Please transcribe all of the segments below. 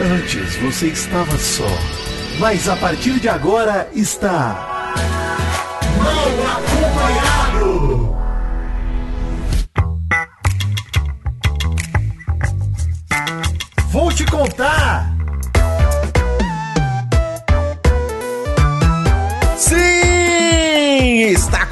Antes você estava só, mas a partir de agora está. Mal acompanhado! Vou te contar! Sim!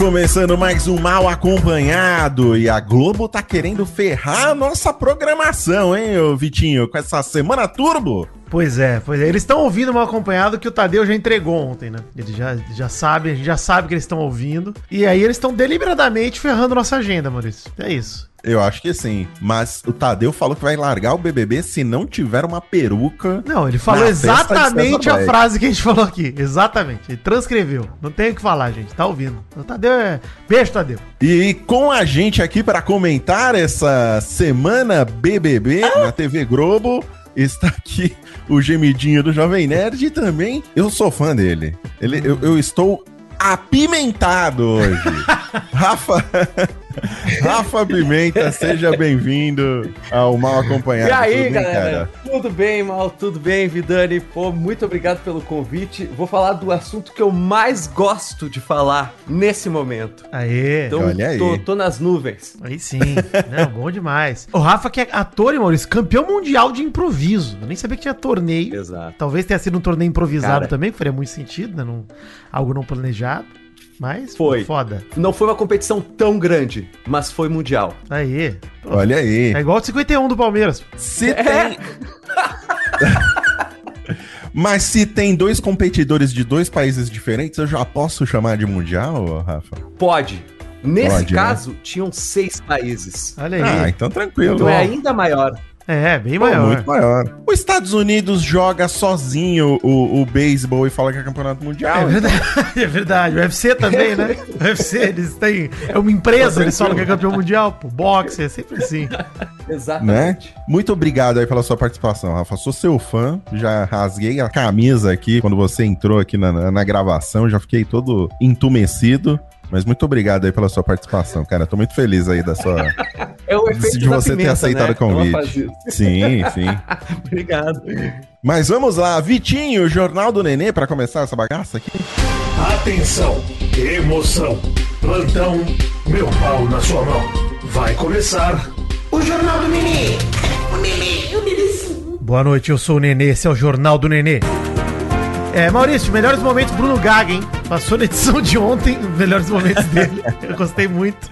Começando mais um Mal Acompanhado e a Globo tá querendo ferrar a nossa programação, hein, Vitinho? Com essa semana turbo? Pois é, pois é. Eles estão ouvindo mal acompanhado que o Tadeu já entregou ontem, né? Ele já, já sabe, a gente já sabe que eles estão ouvindo. E aí eles estão deliberadamente ferrando nossa agenda, Maurício. É isso. Eu acho que sim. Mas o Tadeu falou que vai largar o BBB se não tiver uma peruca. Não, ele falou exatamente a frase que a gente falou aqui. Exatamente. Ele transcreveu. Não tem o que falar, gente. Tá ouvindo. O Tadeu é. Beijo, Tadeu. E com a gente aqui para comentar essa semana BBB na TV Globo, está aqui o gemidinho do Jovem Nerd e também eu sou fã dele. Ele, eu, eu estou apimentado hoje. Rafa, Rafa Pimenta, seja bem-vindo ao Mal Acompanhado. E aí, Tudo bem, galera? Tudo bem, Mal? Tudo bem, Vidani? Pô, muito obrigado pelo convite. Vou falar do assunto que eu mais gosto de falar nesse momento. Aê. Então, Olha aí. Tô, tô nas nuvens. Aí sim. Não, bom demais. O Rafa, que é ator, hein, Maurício? Campeão mundial de improviso. Eu nem sabia que tinha torneio. Exato. Talvez tenha sido um torneio improvisado Cara. também, que faria muito sentido, né? Não- algo não planejado. Mas Foi. foda. Não foi uma competição tão grande, mas foi mundial. Aí. Olha aí. É igual o 51 do Palmeiras. Se É. tem. Mas se tem dois competidores de dois países diferentes, eu já posso chamar de mundial, Rafa? Pode. Nesse Pode, né? caso, tinham seis países. Olha Ah, aí. então tranquilo. Então é ainda maior. É, bem Pô, maior. Muito maior. Os Estados Unidos joga sozinho o, o beisebol e fala que é campeonato mundial. É verdade, é verdade. O UFC também, né? O UFC, eles têm. É uma empresa, eles falam que é campeão mundial, pô. Boxe, é sempre assim. Né? Exatamente. Muito obrigado aí pela sua participação, Rafa. Sou seu fã. Já rasguei a camisa aqui quando você entrou aqui na, na- na gravação. Já fiquei todo entumecido. Mas muito obrigado aí pela sua participação, cara. Tô muito feliz aí da sua. É o efeito de da você ter pimenta, aceitado né? o convite. Sim, sim. Obrigado. Mas vamos lá, Vitinho, Jornal do Nenê, pra começar essa bagaça aqui. Atenção, emoção, plantão, meu pau na sua mão. Vai começar o Jornal do Nenê. O Nenê, o Nenê. Boa noite, eu sou o Nenê, esse é o Jornal do Nenê. É, Maurício, melhores momentos Bruno Gaga, hein? Passou na edição de ontem, os melhores momentos dele. Eu gostei muito.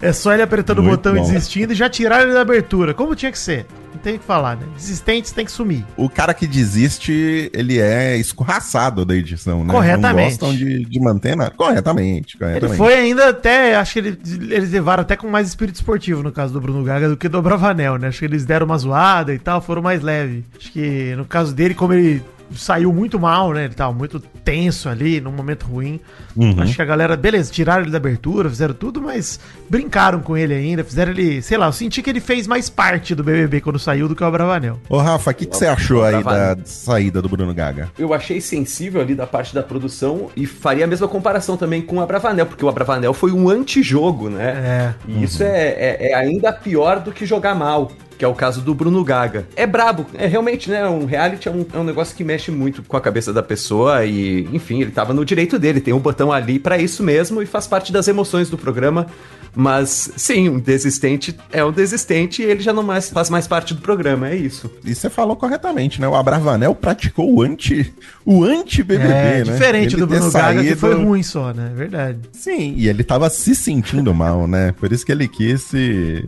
É só ele apertando o Muito botão e bom. desistindo e já tiraram ele da abertura. Como tinha que ser? Não tem o que falar, né? Desistentes tem que sumir. O cara que desiste, ele é escorraçado da edição, né? Corretamente. Não gostam de, de manter nada. Corretamente, Ele corretamente. foi ainda até, acho que ele- eles levaram até com mais espírito esportivo no caso do Bruno Gaga do que do Bravanel, né? Acho que eles deram uma zoada e tal, foram mais leve. Acho que no caso dele, como ele saiu muito mal, né? Ele tava muito tenso ali, num momento ruim. Uhum. Acho que a galera, beleza, tiraram ele da abertura, fizeram tudo, mas brincaram com ele ainda, fizeram ele, sei lá, eu senti que ele fez mais parte do BBB quando saiu do que o Bravanel. Ô, Rafa, o que, que você achou aí da saída do Bruno Gaga? eu achei sensível ali da parte da produção e faria a mesma comparação também com o Abravanel, porque o Abravanel foi um antijogo, né? É. E isso é, é- é ainda pior do que jogar mal, que é o caso do Bruno Gaga. É brabo, é realmente, né? Um reality é um, é um negócio que mexe muito com a cabeça da pessoa e, enfim, ele tava no direito dele, tem um botão ali pra isso mesmo e faz parte das emoções do programa. Mas sim, um desistente é um desistente e ele já não mais faz mais parte do programa, é isso. E você falou corretamente, né? O Abravanel praticou o anti o anti-BBB, É, né? diferente Ele do Bruno Gaga, que saído- foi ruim só, né? Verdade. Sim, e ele tava se sentindo mal, né? Por isso que ele quis se,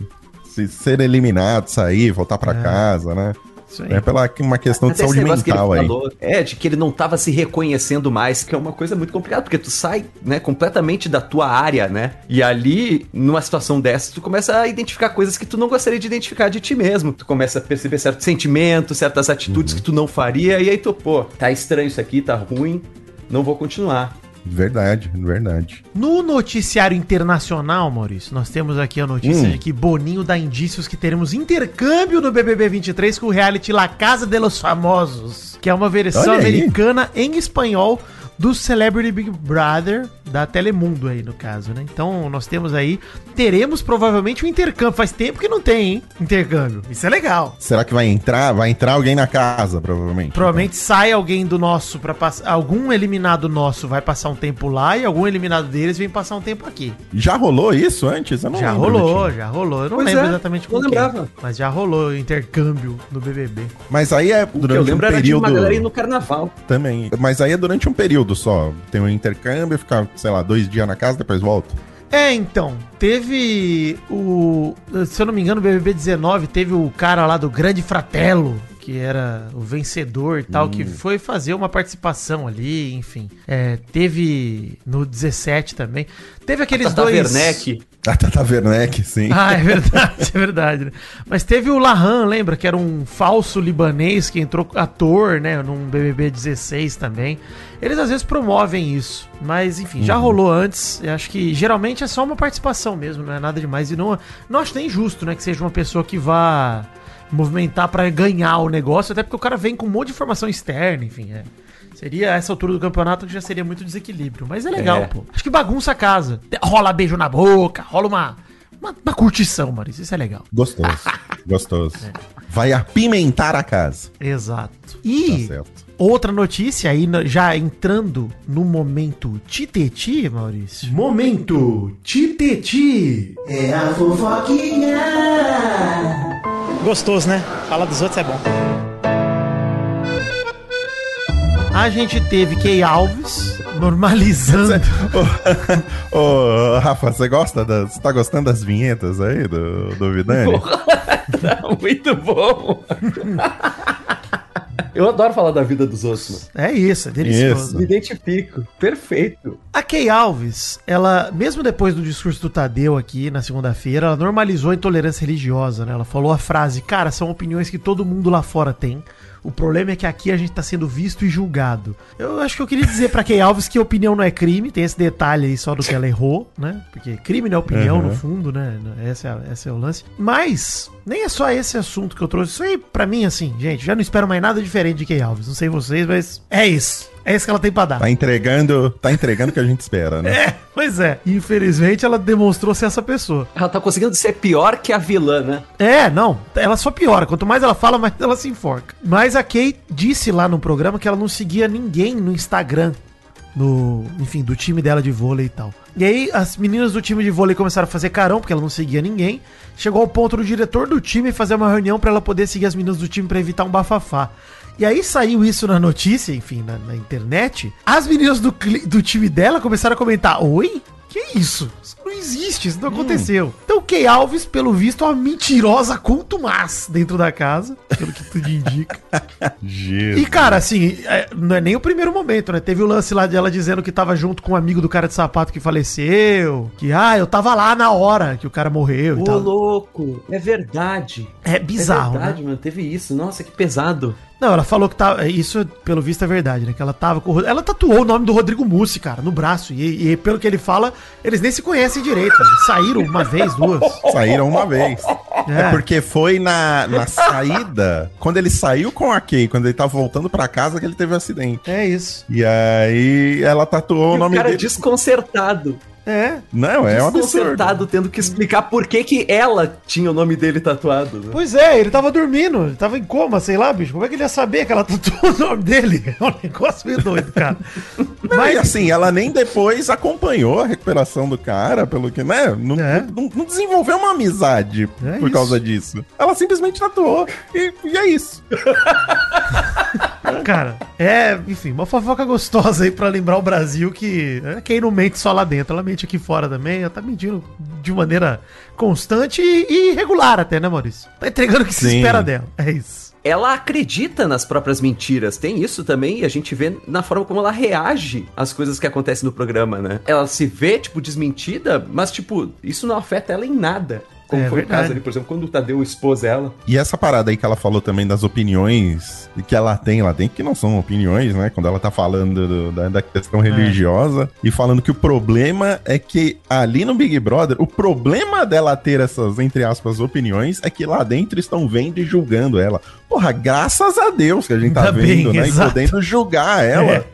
se ser eliminado, sair, voltar pra casa, né? Isso aí. É pela uma questão de Até esse saúde negócio que ele mental aí. falou, É, de que ele não tava se reconhecendo mais, que é uma coisa muito complicada, porque tu sai, né, completamente da tua área, né? E ali, numa situação dessa, tu começa a identificar coisas que tu não gostaria de identificar de ti mesmo. Tu começa a perceber certos sentimentos, certas atitudes Uhum. que tu não faria, e aí tu, pô, tá estranho isso aqui, tá ruim, não vou continuar. Verdade, verdade. No noticiário internacional, Maurício, nós temos aqui a notícia Hum. de que Boninho dá indícios que teremos intercâmbio no BBB 23 com o reality La Casa de los Famosos, que é uma versão americana em espanhol do Celebrity Big Brother da Telemundo aí, no caso, né? Então, nós temos aí, teremos provavelmente um intercâmbio. Faz tempo que não tem, hein? Intercâmbio. Isso é legal. Será que vai entrar? Vai entrar alguém na casa, provavelmente. Provavelmente sai alguém do nosso para passar. Algum eliminado nosso vai passar um tempo lá e algum eliminado deles vem passar um tempo aqui. Já rolou isso antes? Eu não já lembro, rolou, já rolou. Eu não Pois lembro é, exatamente eu como lembrava. Mas já rolou o intercâmbio do BBB. Mas aí é O que eu durante um lembro era de período uma galera ir no carnaval. também. Mas aí é durante um período só. Tem um intercâmbio, ficar, sei lá, dois dias na casa, depois volta. É, então, teve o. Se eu não me engano, o BBB 19 teve o cara lá do Grande Fratello, que era o vencedor e tal, que foi fazer uma participação ali, enfim. É, teve no 17 também. Teve aqueles Tata dois. Werneck. A Tata Werneck, sim. Ah, é verdade, é verdade. né? Mas teve o Lahan, lembra? Que era um falso libanês que entrou ator, né? Num BBB 16 também. Eles às vezes promovem isso. Mas, enfim, já rolou antes. Eu acho que geralmente é só uma participação mesmo, não é nada demais. E não, não acho nem justo, né? Que seja uma pessoa que vá movimentar pra ganhar o negócio, até porque o cara vem com um monte de informação externa, enfim, é. Seria essa altura do campeonato que já seria muito desequilíbrio. Mas é legal, É. pô. Acho que bagunça a casa. Rola beijo na boca, rola uma, uma, uma curtição, Maurício. Isso é legal. Gostoso. Gostoso. Vai apimentar a casa. Exato. Tá E certo. outra notícia aí, já entrando no momento titeti, Maurício. Momento Titeti. É a fofoquinha. Gostoso, né? Falar dos outros é bom. A gente teve Key Alves normalizando. Ô, Rafa, você gosta das. Você tá gostando das vinhetas aí do, do Vidani? Tá muito bom. Eu adoro falar da vida dos outros, mano. É isso, é delicioso. Isso. Me identifico. Perfeito. A Kay Alves, ela, mesmo depois do discurso do Tadeu aqui na segunda-feira, ela normalizou a intolerância religiosa, né? Ela falou a frase, cara, são opiniões que todo mundo lá fora tem. O problema é que aqui a gente tá sendo visto e julgado. Eu acho que eu queria dizer pra Kay Alves que opinião não é crime, tem esse detalhe aí só do que ela errou, né? Porque crime não é opinião, Uhum. no fundo, né? Esse é, esse é o lance. Mas, nem é só esse assunto que eu trouxe. Isso aí, pra mim, assim, gente, já não espero mais nada diferente de Kay Alves. Não sei vocês, mas é isso. É isso que ela tem pra dar. Tá entregando, tá entregando o que a gente espera, né? É, pois é. Infelizmente ela demonstrou ser essa pessoa. Ela tá conseguindo ser pior que a vilã, né? É, não, ela só piora. Quanto mais ela fala, mais ela se enforca. Mas a Kay disse lá no programa que ela não seguia ninguém no Instagram. No, enfim, do time dela de vôlei e tal. E aí as meninas do time de vôlei começaram a fazer carão, porque ela não seguia ninguém. Chegou ao ponto do diretor do time fazer uma reunião pra ela poder seguir as meninas do time pra evitar um bafafá. E aí saiu isso na notícia, enfim, na, na internet. As meninas do, do time dela começaram a comentar: Oi? Que isso? Isso não existe, isso não aconteceu. Então, Kay Alves, pelo visto, é uma mentirosa contumaz dentro da casa, pelo que tudo indica. Jesus. E, cara, assim, é, não é nem o primeiro momento, né? Teve o lance lá dela dizendo que tava junto com um amigo do cara de sapato que faleceu. Que, ah, eu tava lá na hora que o cara morreu e Ô, tal. louco. É verdade. É bizarro, é verdade, né? mano. Teve isso. Nossa, que pesado. Não, ela falou que tava. Isso, pelo visto, é verdade, né? Que ela tava com. o Ela tatuou o nome do Rodrigo Mussi, cara, no braço. E, e pelo que ele fala, eles nem se conhecem direito. Eles saíram uma vez, duas. Saíram uma vez. É, É. porque foi na, na saída, quando ele saiu com a Kay, quando ele tava voltando pra casa, que ele teve um acidente. É isso. E aí ela tatuou E o nome cara dele. desconcertado. É. Não, é um absurdo. tendo que explicar por que, que ela tinha o nome dele tatuado. Né? Pois é, ele tava dormindo, ele tava em coma, sei lá, bicho. Como é que ele ia saber que ela tatuou o nome dele? É um negócio meio doido, cara. Não, e assim, ela nem depois acompanhou a recuperação do cara, pelo que, né? Não, É. não- não desenvolveu uma amizade É por isso. causa disso. Ela simplesmente tatuou. E, e é isso. Cara, é, enfim, uma fofoca gostosa aí pra lembrar o Brasil que é, quem não mente só lá dentro, ela mente aqui fora também, ela tá mentindo de maneira constante e, e regular até, né, Maurício? Tá entregando o que se Sim. espera dela. É isso. Ela acredita nas próprias mentiras. Tem isso também, e a gente vê na forma como ela reage às coisas que acontecem no programa, né? Ela se vê, tipo, desmentida, mas, tipo, isso não afeta ela em nada. Como É foi o verdade. caso ali, por exemplo, quando o Tadeu expôs ela. E essa parada aí que ela falou também das opiniões que ela tem, ela tem que não são opiniões, né? Quando ela tá falando do- da, da questão religiosa e falando que o problema é que ali no Big Brother, o problema dela ter essas, entre aspas, opiniões é que lá dentro estão vendo e julgando ela. Porra, graças a Deus que a gente tá Ainda bem, vendo, né? exato. E podendo julgar ela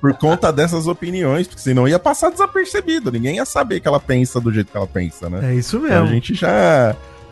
por conta dessas opiniões, porque senão ia passar desapercebido, ninguém ia saber que ela pensa do jeito que ela pensa, né? É isso Então mesmo. a gente já,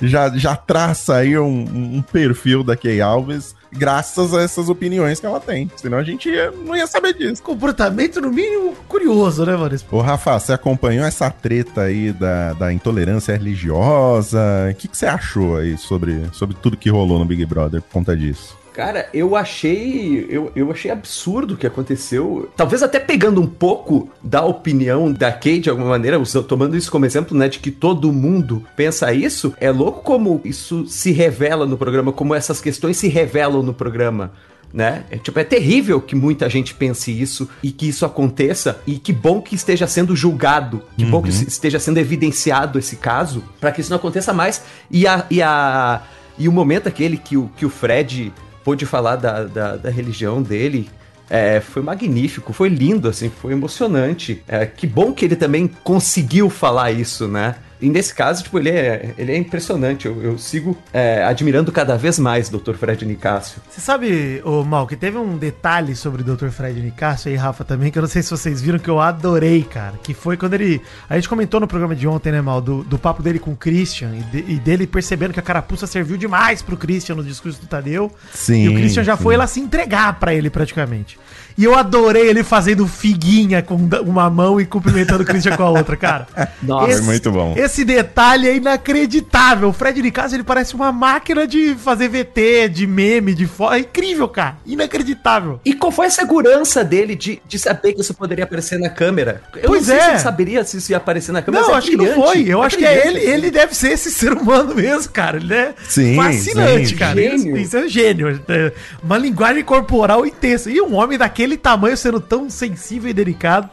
já, já traça aí um, um perfil da Kay Alves graças a essas opiniões que ela tem. Senão a gente ia- não ia saber disso. Comportamento, no mínimo, curioso, né, mano? Ô, Rafa, você acompanhou essa treta aí da, da intolerância religiosa? O que, que você achou aí sobre, sobre tudo que rolou no Big Brother por conta disso? Cara, eu achei. Eu, eu achei absurdo o que aconteceu. Talvez até pegando um pouco da opinião da Kate, de alguma maneira, usa- tomando isso como exemplo, né? De que todo mundo pensa isso. É louco como isso se revela no programa, como essas questões se revelam no programa. Né? É, tipo, é terrível que muita gente pense isso e que isso aconteça e que bom que esteja sendo julgado, que bom que se- esteja sendo evidenciado esse caso para que isso não aconteça mais e a, e a e o momento aquele que o, que o Fred pôde falar da, da, da religião dele é, foi magnífico, foi lindo, assim, foi emocionante. É, que bom que ele também conseguiu falar isso, né? E nesse caso, tipo, ele é, ele é impressionante. Eu, eu sigo é, admirando cada vez mais o Dr. Fred Nicásio. Você sabe, ô Mal, que teve um detalhe sobre o Dr. Fred Nicásio e Rafa também, que eu não sei se vocês viram, que eu adorei, cara. Que foi quando ele. A gente comentou no programa de ontem, né, Mal, do, do papo dele com o Christian e, de- e dele percebendo que a carapuça serviu demais pro Christian no discurso do Tadeu. Sim, E o Christian já sim. foi lá se entregar pra ele praticamente. E eu adorei ele fazendo figuinha com uma mão e cumprimentando o Christian com a outra, cara. Nossa, Foi muito bom. Esse detalhe é inacreditável. O Fred Nicásio, ele parece uma máquina de fazer VT, de meme, de foto. É incrível, cara. Inacreditável. E qual foi a segurança dele de, de saber que isso poderia aparecer na câmera? Eu Pois não sei é. se ele saberia se isso ia aparecer na câmera. Não, é acho que não brilhante. foi. Eu acho que é ele. brilhante, Ele deve ser esse ser humano mesmo, cara. Ele é Sim, fascinante, sim. cara. Gênio. Isso, isso é um gênio. É uma linguagem corporal intensa. E um homem daquele tamanho sendo tão sensível e delicado.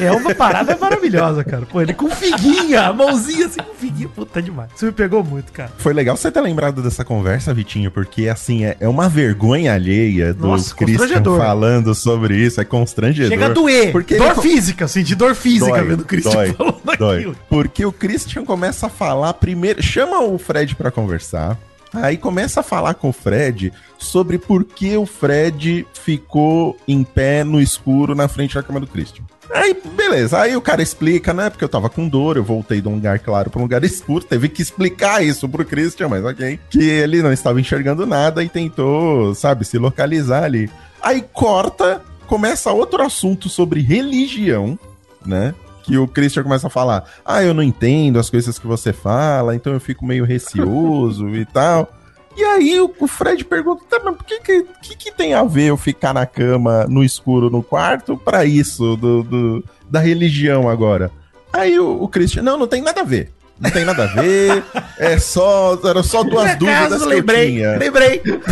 É uma parada maravilhosa, cara. Pô, ele com figuinha, a mãozinha assim com figuinha. Puta demais. Isso me pegou muito, cara. Foi legal você ter lembrado dessa conversa, Vitinho, porque assim, é, é uma vergonha alheia do Nossa, Christian falando sobre isso, é constrangedor. Chega a doer. Porque dor ele- física, assim, de dor física Dói, vendo o Christian dói, falando dói. aquilo. Porque o Christian começa a falar primeiro, chama o Fred pra conversar. Aí começa a falar com o Fred sobre por que o Fred ficou em pé no escuro na frente da cama do Christian. Aí, beleza. Aí o cara explica, né? Porque eu tava com dor, eu voltei de um lugar claro pra um lugar escuro. Teve que explicar isso pro Christian, mas ok. Que ele não estava enxergando nada e tentou, sabe, se localizar ali. Aí corta, começa outro assunto sobre religião, né? Que o Christian começa a falar: Ah, eu não entendo as coisas que você fala, então eu fico meio receoso e tal. E aí o, Fred pergunta: tá, mas por que que, que que tem a ver eu ficar na cama, no escuro, no quarto, pra isso, do, do- da religião agora? Aí o, o Christian: Não, não tem nada a ver. Não tem nada a ver. é só. Era só duas dúvidas acaso, que eu lembrei, tinha. lembrei.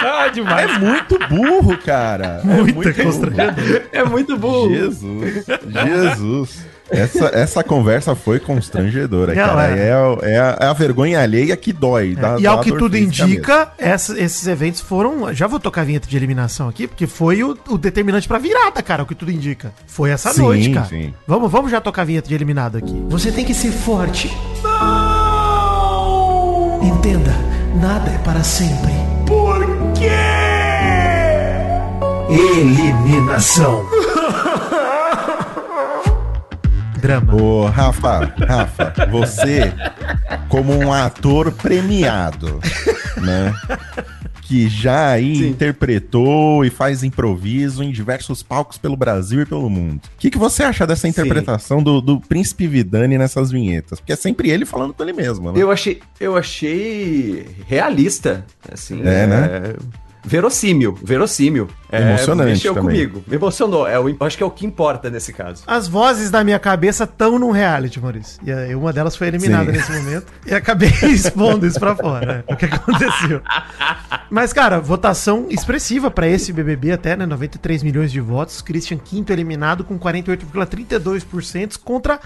ah, demais. É muito burro, cara. É muito constrangedor. É muito burro. Jesus, Jesus. Essa, essa conversa foi constrangedora, Não, cara. é. É, é a, é a vergonha alheia que dói. dá- e dá ao que tudo indica, essa- esses eventos foram. Já vou tocar a vinheta de eliminação aqui, porque foi o, o determinante pra virada, cara. O que tudo indica. Foi essa Sim, noite, cara. sim. Vamos, vamos já tocar a vinheta de eliminado aqui. Você tem que ser forte. Entenda, nada é para sempre. Por quê? Eliminação. Drama. Ô, Rafa, Rafa, você, como um ator premiado, né? Que já aí interpretou e faz improviso em diversos palcos pelo Brasil e pelo mundo. O que, que você acha dessa interpretação do, do Príncipe Vidani nessas vinhetas? Porque é sempre ele falando com ele mesmo, né? Eu achei, eu achei realista, assim, É, né? Verossímil, verossímil. É, Emocionante Mexeu também. comigo, me emocionou. É, o- acho que é o que importa nesse caso. As vozes da minha cabeça estão num reality, Maurício. E aí, uma delas foi eliminada Sim. nesse momento. E acabei expondo isso pra fora. É o que aconteceu. Mas, cara, votação expressiva pra esse BBB até, né? 93 milhões de votos. Christian quinto eliminado com 48,32% contra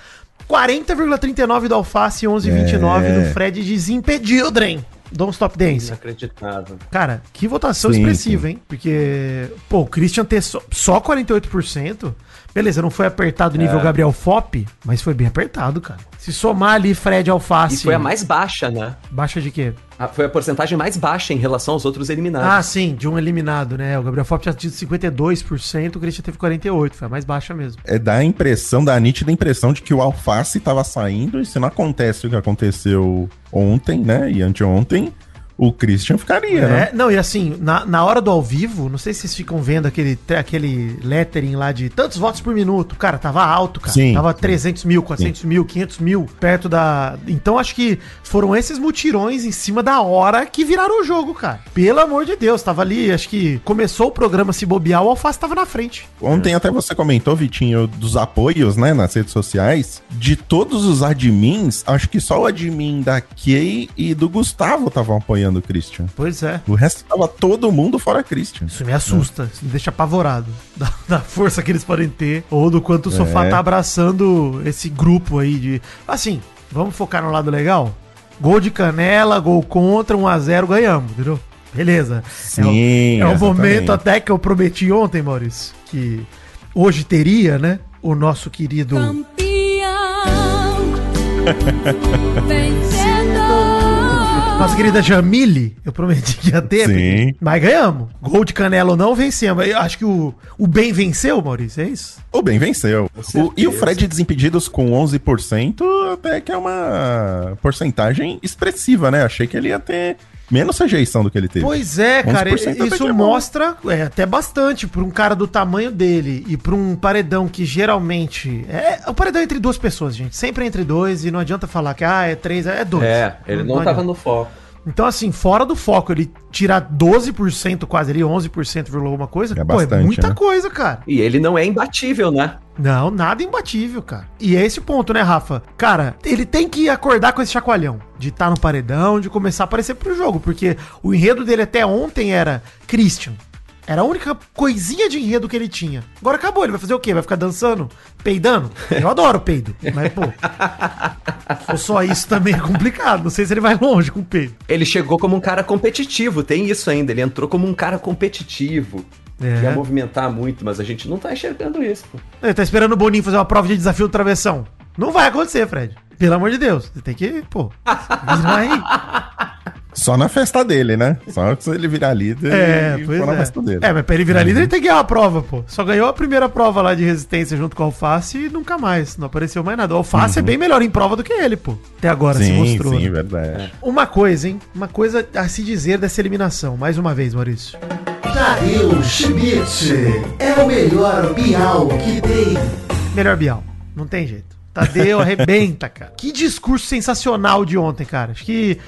40,39 do Alface e 11,29 É. do Fred desimpediu, Dren. Don't Stop Dance. Inacreditável. Cara, que votação Sim, expressiva, hein? Porque, pô, o Christian ter só, só 48%, beleza, não foi apertado nível É. Gabriel Fop, mas foi bem apertado, cara. Se somar ali Fred Alface. E foi a mais baixa, né? Baixa de quê? Foi a porcentagem mais baixa em relação aos outros eliminados. Ah, sim, de um eliminado, né? O Gabriel Fop tinha tido 52%, o Christian teve 48%, foi a mais baixa mesmo. É da impressão, da nítida impressão de que o Alface tava saindo e se não acontece o que aconteceu ontem, né? E anteontem, o Christian ficaria, né? É, não, e assim, na, na hora do ao vivo, não sei se vocês ficam vendo aquele, aquele lettering lá de tantos votos por minuto. Cara, tava alto, cara. Sim, tava sim. 300 mil, 400 mil, 500 mil, perto da. Então acho que foram esses mutirões em cima da hora que viraram o jogo, cara. Pelo amor de Deus, tava ali, acho que começou o programa se bobear, o Alface tava na frente. Ontem até você comentou, Vitinho, dos apoios, né, nas redes sociais. De todos os admins, acho que só o admin da Kay e do Gustavo estavam apoiando o Christian. Pois é. O resto tava todo mundo fora Christian. Isso me assusta, isso me deixa apavorado da, da força que eles podem ter, ou do quanto o sofá É. tá abraçando esse grupo aí de. Assim, vamos focar no lado legal? Gol de canela, gol contra, 1x0, ganhamos, entendeu? Beleza. Sim, É o, é o momento até que eu prometi ontem, Maurício, que hoje teria, né? O nosso querido. Campeão vencedor. Nossa querida Jamile, eu prometi que ia ter, Sim. mas ganhamos. Gol de canela ou não, vencemos. Eu acho que o, o bem venceu, Maurício, é isso? O bem venceu. O- e o Fred Desimpedidos com 11%, até que é uma porcentagem expressiva, né? Achei que ele ia ter menos rejeição do que ele teve. Pois é, cara, 11% até que isso é mostra é, até bastante pra um cara do tamanho dele e pra um paredão que geralmente é o paredão é entre duas pessoas, gente, sempre é entre dois e não adianta falar que ah, é três, é dois. É, ele não, adianta. tava no foco. Então assim, fora do foco, ele tirar 12% quase ali, 11% virou alguma coisa, É pô, é bastante, muita né? coisa, cara. E ele não é imbatível, né? Não, nada imbatível, cara. E é esse o ponto, né, Rafa? Cara, ele tem que acordar com esse chacoalhão. De estar no paredão, de começar a aparecer pro jogo. Porque o enredo dele até ontem era Christian. Era a única coisinha de enredo que ele tinha. Agora acabou, ele vai fazer o quê? Vai ficar dançando? Peidando? Eu adoro peido. Mas, pô. for só isso também é complicado. Não sei se ele vai longe com o peido. Ele chegou como um cara competitivo, tem isso ainda. Ele entrou como um cara competitivo. É. Ia movimentar muito, mas a gente não tá enxergando isso. pô. Ele tá esperando o Boninho fazer uma prova de desafio do travessão. Não vai acontecer, Fred. Pelo amor de Deus. Você tem que, pô. Virar aí. Só na festa dele, né? Só se ele virar líder É, e pois for na é. festa dele. É, mas pra ele virar líder, ele tem que ganhar uma prova, pô. Só ganhou a primeira prova lá de resistência junto com o Alface e nunca mais. Não apareceu mais nada. O Alface é bem melhor em prova do que ele, pô. Até agora se sim, mostrou. sim, né? verdade. Uma coisa, hein? Uma coisa a se dizer dessa eliminação. Mais uma vez, Maurício. Tadeu Schmidt é o melhor Bial que tem. Melhor Bial. Não tem jeito. Tadeu arrebenta, cara. Que discurso sensacional de ontem, cara. Acho que.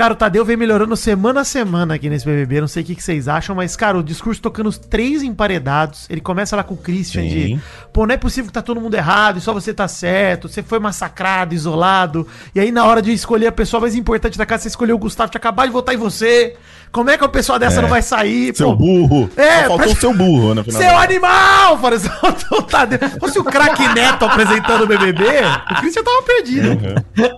Cara, o Tadeu vem melhorando semana a semana aqui nesse BBB. Não sei o que, que vocês acham, mas, cara, o discurso tocando os três emparedados. Ele começa lá com o Christian de. Sim. Pô, não é possível que tá todo mundo errado e só você tá certo. Você foi massacrado, isolado. E aí, na hora de escolher a pessoa mais importante da casa, você escolheu o Gustavo, tinha acabado de votar em você. Como é que uma pessoa dessa É. não vai sair? Seu Pô, burro. É, Só faltou parece- o seu burro no final. seu animal! O Tadeu. Fosse o craque Neto apresentando o BBB, o Christian tava perdido.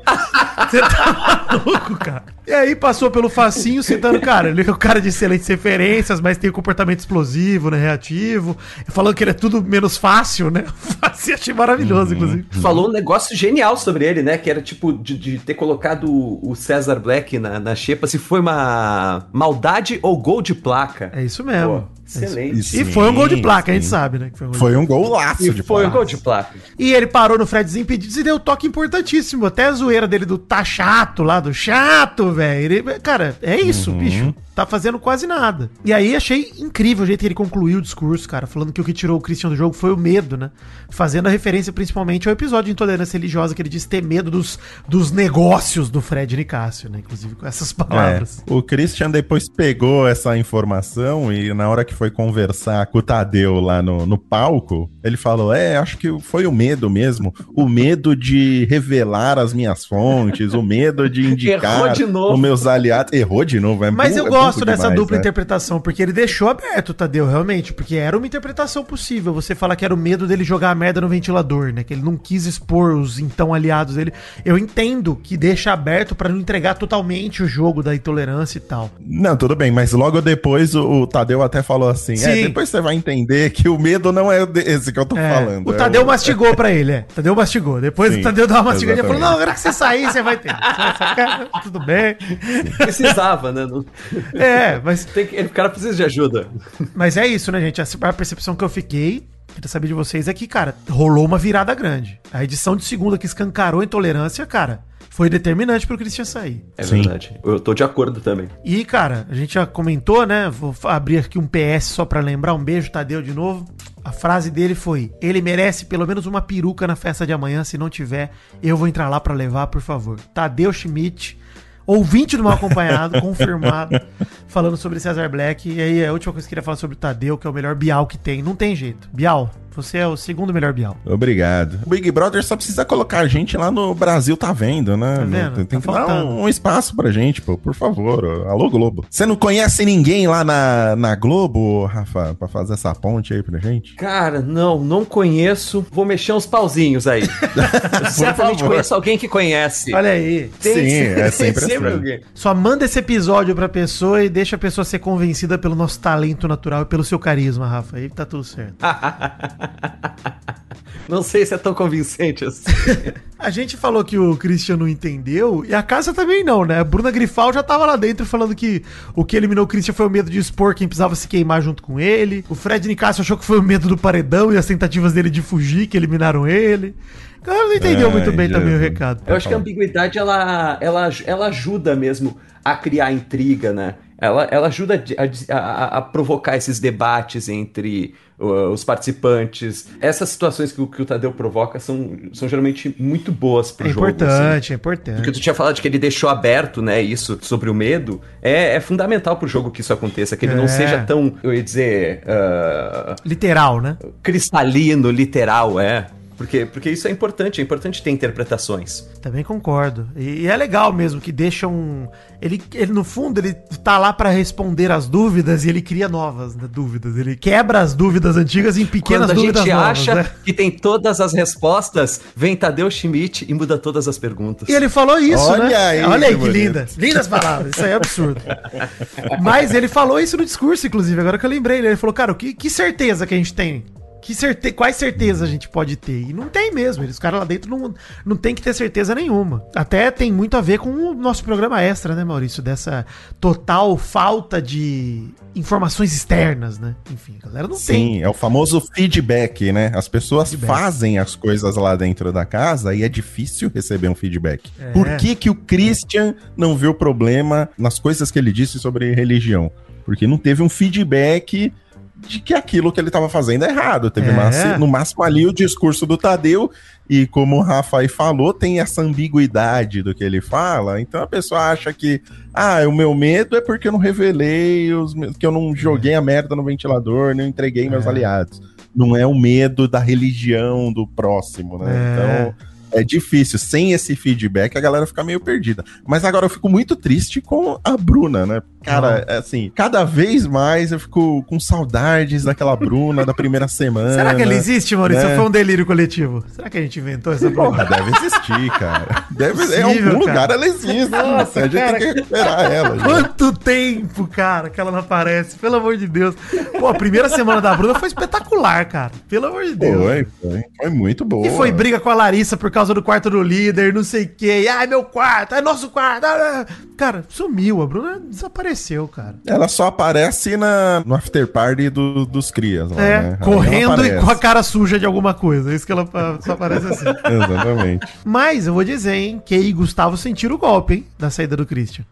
Você tá maluco, cara. E aí passou pelo facinho, citando, cara, ele é o cara de excelentes referências, mas tem um comportamento explosivo, né, reativo. Falando que ele é tudo menos fácil, né? Facinho, achei maravilhoso, inclusive. Falou um negócio genial sobre ele, né? Que era tipo de, de ter colocado o César Black na, na xepa se foi uma maldade ou gol de placa. É isso mesmo. Pô, excelente. Isso. E foi um gol de placa, a gente sim. sabe, né? que foi um gol de Foi um golaço E de foi um placa. gol de placa. E ele parou no Fred Desimpedidos e deu um toque importantíssimo. Até a zoeira dele do tá chato lá, do chato, velho. Cara, é isso, Uhum. bicho. Tá fazendo quase nada. E aí achei incrível o jeito que ele concluiu o discurso, cara. Falando que o que tirou o Christian do jogo foi o medo, né? Fazendo a referência principalmente ao episódio de intolerância religiosa, que ele disse ter medo dos, dos negócios do Fred Nicásio, né? Inclusive com essas palavras. É, o Christian depois pegou essa informação e na hora que foi conversar com o Tadeu lá no, no palco, Ele falou: É, acho que foi o medo mesmo. O medo de revelar as minhas fontes, o medo de indicar de os meus aliados. Errou de novo, é Mas eu é gosto dessa demais, dupla né? interpretação, porque ele deixou aberto, Tadeu, realmente. Porque era uma interpretação possível. Você fala que era o medo dele jogar a merda no ventilador, né? Que ele não quis expor os então aliados dele. Eu entendo que deixa aberto pra não entregar totalmente o jogo da intolerância e tal. Não, tudo bem, mas logo depois o, o Tadeu até falou assim: É, Sim. depois você vai entender que o medo não é esse que eu tô É, falando. o é Tadeu mastigou pra ele, é. O Tadeu mastigou. Depois Sim, o Tadeu deu uma mastigadinha e falou. Não, agora que você sair, você vai ter. Tudo bem. Precisava, né? Não- É, mas Tem que- o cara precisa de ajuda. Mas é isso, né, gente? A a percepção que eu fiquei, queria saber de vocês, é que, cara, rolou uma virada grande. A edição de segunda que escancarou a intolerância, cara, foi determinante pro Christian sair. É Sim. verdade. Eu tô de acordo também. E, cara, a gente já comentou, né? Vou abrir aqui um PS só pra lembrar. Um beijo, Tadeu, de novo. A frase dele foi: Ele merece pelo menos uma peruca na festa de amanhã. Se não tiver, eu vou entrar lá pra levar, por favor. Tadeu Schmidt, ouvinte do mal acompanhado, confirmado, falando sobre Cesar Black. E aí, a última coisa que eu queria falar sobre o Tadeu, que é o melhor Bial que tem. Não tem jeito. Bial, você é o segundo melhor Bial. Obrigado. O Big Brother só precisa colocar a gente lá no Brasil Tá Vendo, né? Tá vendo? Tem, tem Tá que dar faltando. um, um espaço pra gente, pô, por favor. Alô, Globo. Você não conhece ninguém lá na, na Globo, Rafa, pra fazer essa ponte aí pra gente? Cara, não, não conheço. Vou mexer uns pauzinhos aí. Certamente favor. conheço alguém que conhece. Olha aí. Sim, é sempre assim. alguém. Só manda esse episódio pra pessoa e deixa a pessoa ser convencida pelo nosso talento natural e pelo seu carisma, Rafa. Aí tá tudo certo. Não sei se é tão convincente assim. A gente falou que o Christian não entendeu e a casa também não, né? A Bruna Grifal já tava lá dentro falando que o que eliminou o Christian foi o medo de expor quem precisava se queimar junto com ele. O Fred Nicasso achou que foi o medo do paredão e as tentativas dele de fugir que eliminaram ele. O cara não entendeu Ai, muito bem também o recado. Eu acho que a ambiguidade ela, ela, ela ajuda mesmo a criar intriga, né? Ela, ela ajuda a, a- a provocar esses debates entre uh, os participantes. Essas situações que, o- que o Tadeu provoca são, são geralmente muito boas pro É jogo. assim. importante, é Porque importante. tu tinha falado que ele deixou aberto, né, isso sobre o medo. É, é fundamental pro jogo que isso aconteça, que ele É. não seja tão, eu ia dizer, ah, Literal, né? cristalino, literal, é. Porque, porque isso é importante, é importante ter interpretações. Também concordo. E, e é legal mesmo que deixa um. Ele, ele, no fundo, ele tá lá pra responder as dúvidas e ele cria novas né, dúvidas. Ele quebra as dúvidas antigas em pequenas Quando a dúvidas gente novas. acha né? que tem todas as respostas, vem Tadeu Schmidt e muda todas as perguntas. E ele falou isso, Olha né? aí, Olha aí que que bonito. linda. Lindas palavras. Isso aí é absurdo. Mas ele falou isso no discurso, inclusive. Agora que eu lembrei, ele falou, cara, o que, que certeza que a gente tem? Que certe... Quais certezas a gente pode ter? E não tem mesmo. Eles, os caras lá dentro não, não tem que ter certeza nenhuma. Até tem muito a ver com o nosso programa extra, né, Maurício? Dessa total falta de informações externas, né? Enfim, a galera não tem. Sim, é o famoso feedback, né? As pessoas Feedback. fazem as coisas lá dentro da casa e é difícil receber um feedback. É. Por que, que o Christian não viu problema nas coisas que ele disse sobre religião? Porque não teve um feedback de que aquilo que ele estava fazendo é errado. Teve É. mas- no máximo ali o discurso do Tadeu, e como o Rafa aí falou, tem essa ambiguidade do que ele fala. Então a pessoa acha que, ah, o meu medo é porque eu não revelei, os, que eu não joguei a merda no ventilador, não entreguei meus É. aliados. Não é o medo da religião do próximo, né? É. Então é difícil. Sem esse feedback, a galera fica meio perdida. Mas agora eu fico muito triste com a Bruna, né? Cara, é assim, cada vez mais eu fico com saudades daquela Bruna da primeira semana. Será que ela existe, Maurício? né? Foi um delírio coletivo? Será que a gente inventou essa Porra, porra? deve existir, cara. Deve, em Possível, algum cara. lugar ela existe. Nossa, a gente cara. tem que recuperar ela. Quanto tempo, cara, que ela não aparece, pelo amor de Deus. Pô, a primeira semana da Bruna foi espetacular, cara. Pelo amor de Deus. Foi, foi, foi muito boa. E foi briga com a Larissa por causa do quarto do líder, não sei o quê. Ai, meu quarto, é nosso quarto. ah, ah. Cara, sumiu. A Bruna desapareceu, cara. Ela só aparece na, no after party do- dos crias lá, É, né? Aí correndo e com a cara suja de alguma coisa. É isso que ela só aparece assim. Exatamente. Mas eu vou dizer, hein, Kay e Gustavo sentiram o golpe, hein, da saída do Christian.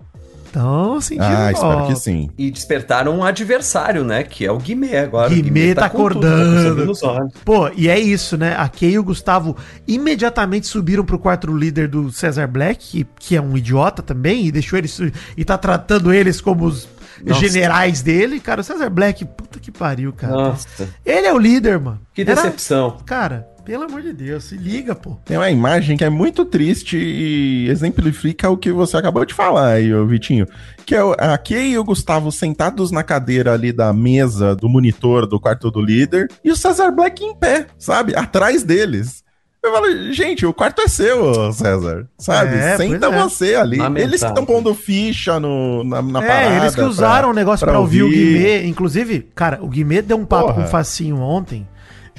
Então, sentiram Ah, espero que sim. E despertaram um adversário, né? Que é o Guimê agora. O Guimê tá tudo, acordando. tá sangue nos olhos. Pô, e é isso, né? A Kay e o Gustavo imediatamente subiram pro quarto líder do Cesar Black, que, que é um idiota também, e deixou eles. e tá tratando eles como os Nossa. generais dele. Cara, o Cesar Black, puta que pariu, cara. Nossa, Ele é o líder, mano. que Era- decepção. Cara, pelo amor de Deus, se liga, pô. Tem uma imagem que é muito triste e exemplifica o que você acabou de falar aí, ô Vitinho. Que é a Kay e o Gustavo sentados na cadeira ali da mesa do monitor do quarto do líder e o Cesar Black em pé, sabe? Atrás deles. Eu falo, gente, o quarto é seu, César. Sabe? É, Senta é. você ali. Lamentável. Eles que estão pondo ficha no, na, na é, eles que pra- usaram o negócio pra, pra ouvir, o. Guimê. Inclusive, cara, o Guimê deu um papo Porra. com o Facinho ontem,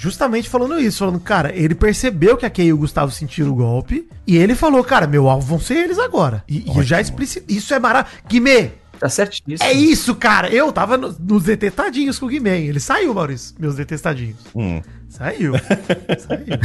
justamente falando isso. Falando, cara, ele percebeu que a Kay e o Gustavo sentiram o golpe. E ele falou, cara, meu alvo vão ser eles agora. E, e já explicita. Isso é maravilhoso. Guimê, Tá certíssimo. é isso, cara. Eu tava no- nos detestadinhos com o Guimê. Ele saiu, Maurício, meus detestadinhos. Hum. Saiu. Saiu.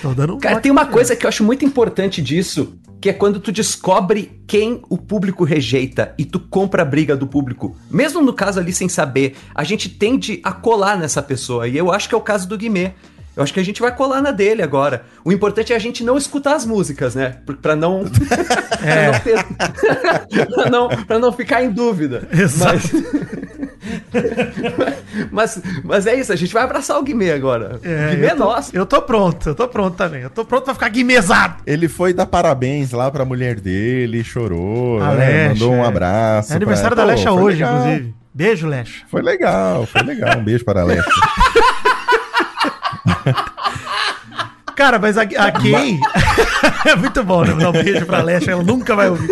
Tô dando um Cara, tem uma coisa que eu acho muito importante disso, que é quando tu descobre quem o público rejeita e tu compra a briga do público. Mesmo no caso ali sem saber, a gente tende a colar nessa pessoa. E eu acho que é o caso do Guimê. Eu acho que a gente vai colar na dele agora. O importante é a gente não escutar as músicas, né? Pra não. É. pra, não ter- pra, não, pra não ficar em dúvida. Exato. Mas, mas é isso, a gente vai abraçar o Guimê agora. É, o Guimê é eu tô, nosso. Eu tô pronto, eu tô pronto também. Eu tô pronto pra ficar guimezado. Ele foi dar parabéns lá pra mulher dele, chorou, né? Mandou um é. abraço. É aniversário pra- da Lecha hoje, legal. inclusive. Beijo, Lecha. Foi legal, foi legal. Um beijo para a Lesha. Cara, mas a, a Kay. é muito bom, né? Dar um beijo pra Lecha, ela nunca vai ouvir.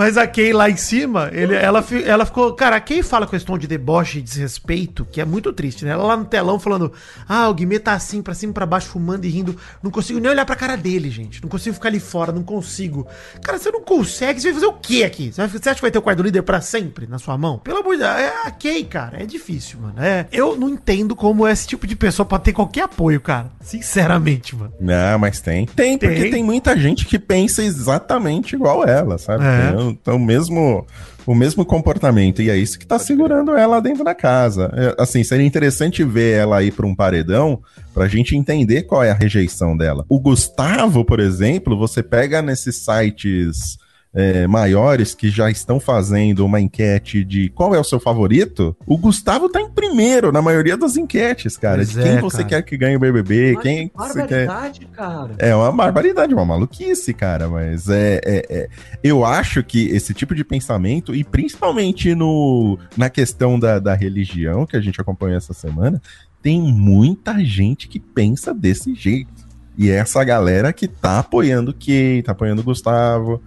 Mas a Kay lá em cima, ele, ela, ela ficou. Cara, a Kay fala com esse tom de deboche e desrespeito, que é muito triste, né? Ela lá no telão falando: Ah, o Guimê tá assim, pra cima e pra baixo, fumando e rindo. Não consigo nem olhar pra cara dele, gente. Não consigo ficar ali fora, não consigo. Cara, você não consegue. Você vai fazer o quê aqui? Você, vai- você acha que vai ter o quarto líder pra sempre na sua mão? Pelo amor de Deus, é a Kay, cara. É difícil, mano. É, eu não entendo como esse tipo de pessoa pode ter qualquer apoio, cara. Sinceramente, mano. Não, mas tem. Tem, porque Tem. tem muita gente que pensa exatamente igual ela, sabe? É. Tem, então, o mesmo, o mesmo comportamento. E é isso que tá segurando ela dentro da casa. É, assim, seria interessante ver ela ir pra um paredão pra gente entender qual é a rejeição dela. O Gustavo, por exemplo, você pega nesses sites. É, maiores que já estão fazendo uma enquete de qual é o seu favorito, o Gustavo tá em primeiro na maioria das enquetes, cara. Pois de quem é, você cara. quer que ganhe o BBB, Ai, quem que você quer. barbaridade, cara. É uma barbaridade, uma maluquice, cara. Mas é, é- é- eu acho que esse tipo de pensamento, e principalmente no, na questão da, da religião que a gente acompanhou essa semana, tem muita gente que pensa desse jeito. E é essa galera que tá apoiando o Kay, tá apoiando o Gustavo.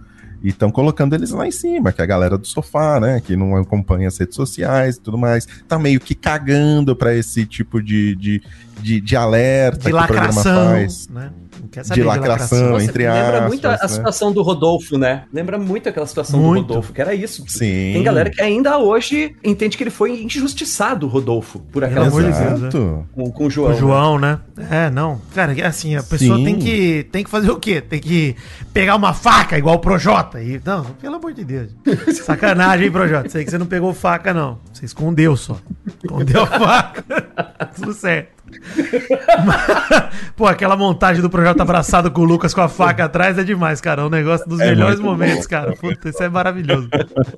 E estão colocando eles lá em cima, que é a galera do sofá, né? Que não acompanha as redes sociais e tudo mais. Tá meio que cagando pra esse tipo de, de, de, de alerta De que o programa lacração, faz né? De lacração, Nossa, entre lembra aspas. muito a, a né? situação do Rodolfo, né? Lembra muito aquela situação Muito. do Rodolfo, que era isso. Sim. Tem galera que ainda hoje entende que ele foi injustiçado, o Rodolfo, por Pelo aquela amor de situação Deus, Exato. com, com o João. O João, né? É, não. Cara, é assim, a pessoa Sim. tem que, tem que fazer o quê? Tem que pegar uma faca igual o Projota. E, não, pelo amor de Deus. Sacanagem, hein, Projota? Sei que você não pegou faca, não. Você escondeu só. Escondeu a faca. Tudo certo. Pô, aquela montagem do Projota abraçado com o Lucas com a faca atrás é demais, cara. É um negócio dos É melhores momentos, cara. Puta, isso é maravilhoso.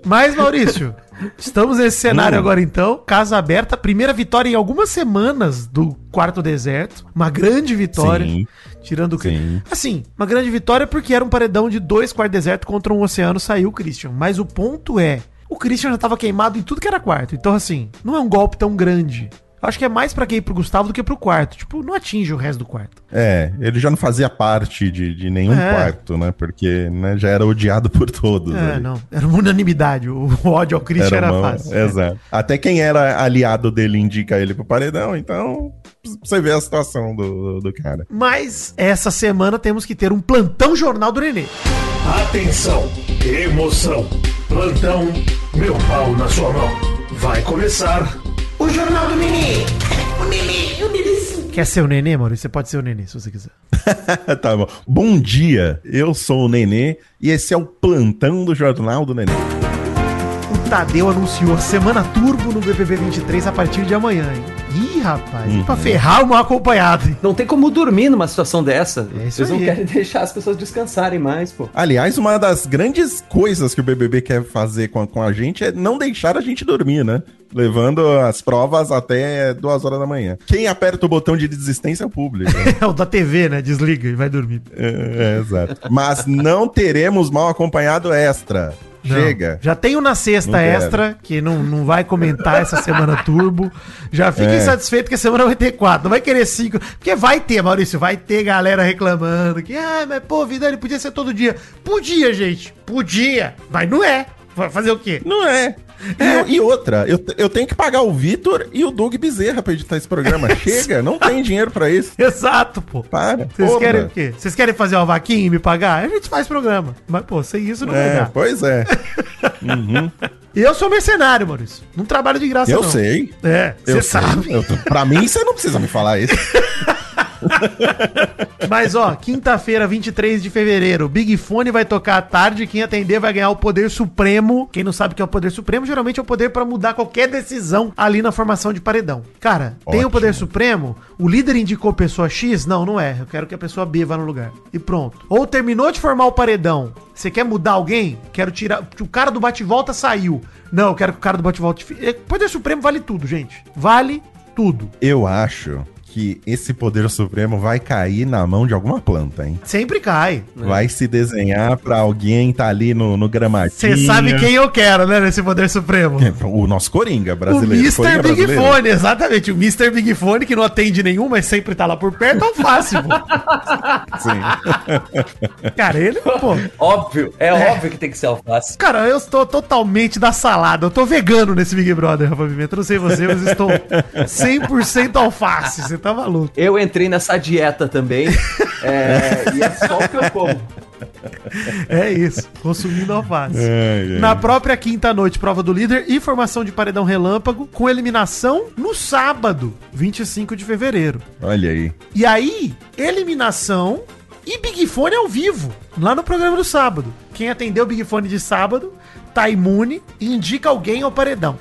Mas, Maurício, estamos nesse cenário Hum. agora então. Casa aberta, primeira vitória em algumas semanas do quarto deserto. Uma grande vitória. Sim. Tirando o Sim. Assim, uma grande vitória porque era um paredão de dois quartos deserto contra um oceano, saiu o Christian. Mas o ponto é, o Christian já tava queimado em tudo que era quarto. Então, assim, não é um golpe tão grande. Acho que é mais pra quem ir pro Gustavo do que pro quarto. Tipo, não atinge o resto do quarto. É, ele já não fazia parte de, de nenhum É. quarto, né? Porque né, já era odiado por todos. É, ali. não. Era uma unanimidade. O ódio ao Christian era, uma- fácil. É. Exato. Até quem era aliado dele indica ele pro paredão, então você vê a situação do, do cara. Mas essa semana temos que ter um plantão jornal do Nenê. Atenção, emoção, plantão, meu pau na sua mão. Vai começar o Jornal do Mini. O Mini, o Mini. Quer ser o Nenê, Maurício? Você pode ser o Nenê, se você quiser. tá bom. Bom dia, eu sou o Nenê e esse é o plantão do Jornal do Nenê. Tadeu anunciou a Semana Turbo no BBB 23 a partir de amanhã, hein? Ih, rapaz, Uhum. pra ferrar o mal acompanhado, hein? Não tem como dormir numa situação dessa. É Vocês não querem deixar as pessoas descansarem mais, pô. Aliás, uma das grandes coisas que o BBB quer fazer com a, com a gente é não deixar a gente dormir, né? Levando as provas até duas horas da manhã. Quem aperta o botão de desistência é o público. né? É o da TV, né? Desliga e vai dormir. é, é, exato. Mas não teremos mal acompanhado extra. Não. Chega. Já tenho na sexta Não quero. extra, que não, não vai comentar essa semana turbo. Já fiquem É. satisfeitos que a semana vai ter quatro. Não vai querer cinco. Porque vai ter, Maurício, vai ter galera reclamando que, ah, mas pô, vida, ele podia ser todo dia. Podia, gente. Podia. Mas não é. Vai fazer o quê? Não é. E, e outra, eu, eu tenho que pagar o Vitor e o Doug Bezerra pra editar esse programa. Chega, não tem dinheiro pra isso. Exato, pô. Para. Vocês querem o quê? Vocês querem fazer uma vaquinha e me pagar? A gente faz programa. Mas, pô, sem isso não vai É, dar. pois é. E eu sou mercenário, Maurício. Não trabalho de graça, Eu não. sei. É, Eu você sei. sabe. Eu, pra mim, você não precisa me falar isso. Mas ó, quinta-feira, 23 de fevereiro, Big Fone vai tocar à tarde. Quem atender vai ganhar o poder supremo. Quem não sabe o que é o poder supremo, geralmente é o poder pra mudar qualquer decisão ali na formação de paredão. Cara, tem o Ótimo. poder supremo, o líder indicou pessoa X? Não, não é. Eu quero que a pessoa B vá no lugar. E pronto. Ou terminou de formar o paredão. Você quer mudar alguém? Quero tirar. O cara do bate-volta saiu. Não, eu quero que o cara do bate-volta. É, Poder supremo vale tudo, gente. Vale tudo. Eu acho que esse poder supremo vai cair na mão de alguma planta, hein? Sempre cai. Vai se desenhar pra alguém tá ali no, no gramadinho. Você sabe quem eu quero, né, nesse poder supremo? O nosso Coringa O brasileiro. Mr. Coringa Big brasileiro. Fone, exatamente. O Mr. Big Fone, que não atende nenhum, mas sempre tá lá por perto, é o fácil, pô. Sim. Cara, ele, pô. Óbvio, é, óbvio que tem que ser alface. Cara, eu estou totalmente da salada. Eu tô vegano nesse Big Brother, Rafa Pimenta. Eu Não sei você, mas estou 100% alface. Você tá maluco. Eu entrei nessa dieta também. é, e é só o que eu como. É isso. Consumindo alface. Ai, ai. Na própria quinta noite, prova do líder e formação de paredão relâmpago, com eliminação no sábado, 25 de fevereiro. Olha aí. E aí, eliminação e Big Fone ao vivo, lá no programa do sábado. Quem atendeu o Big Fone de sábado tá imune e indica alguém ao paredão.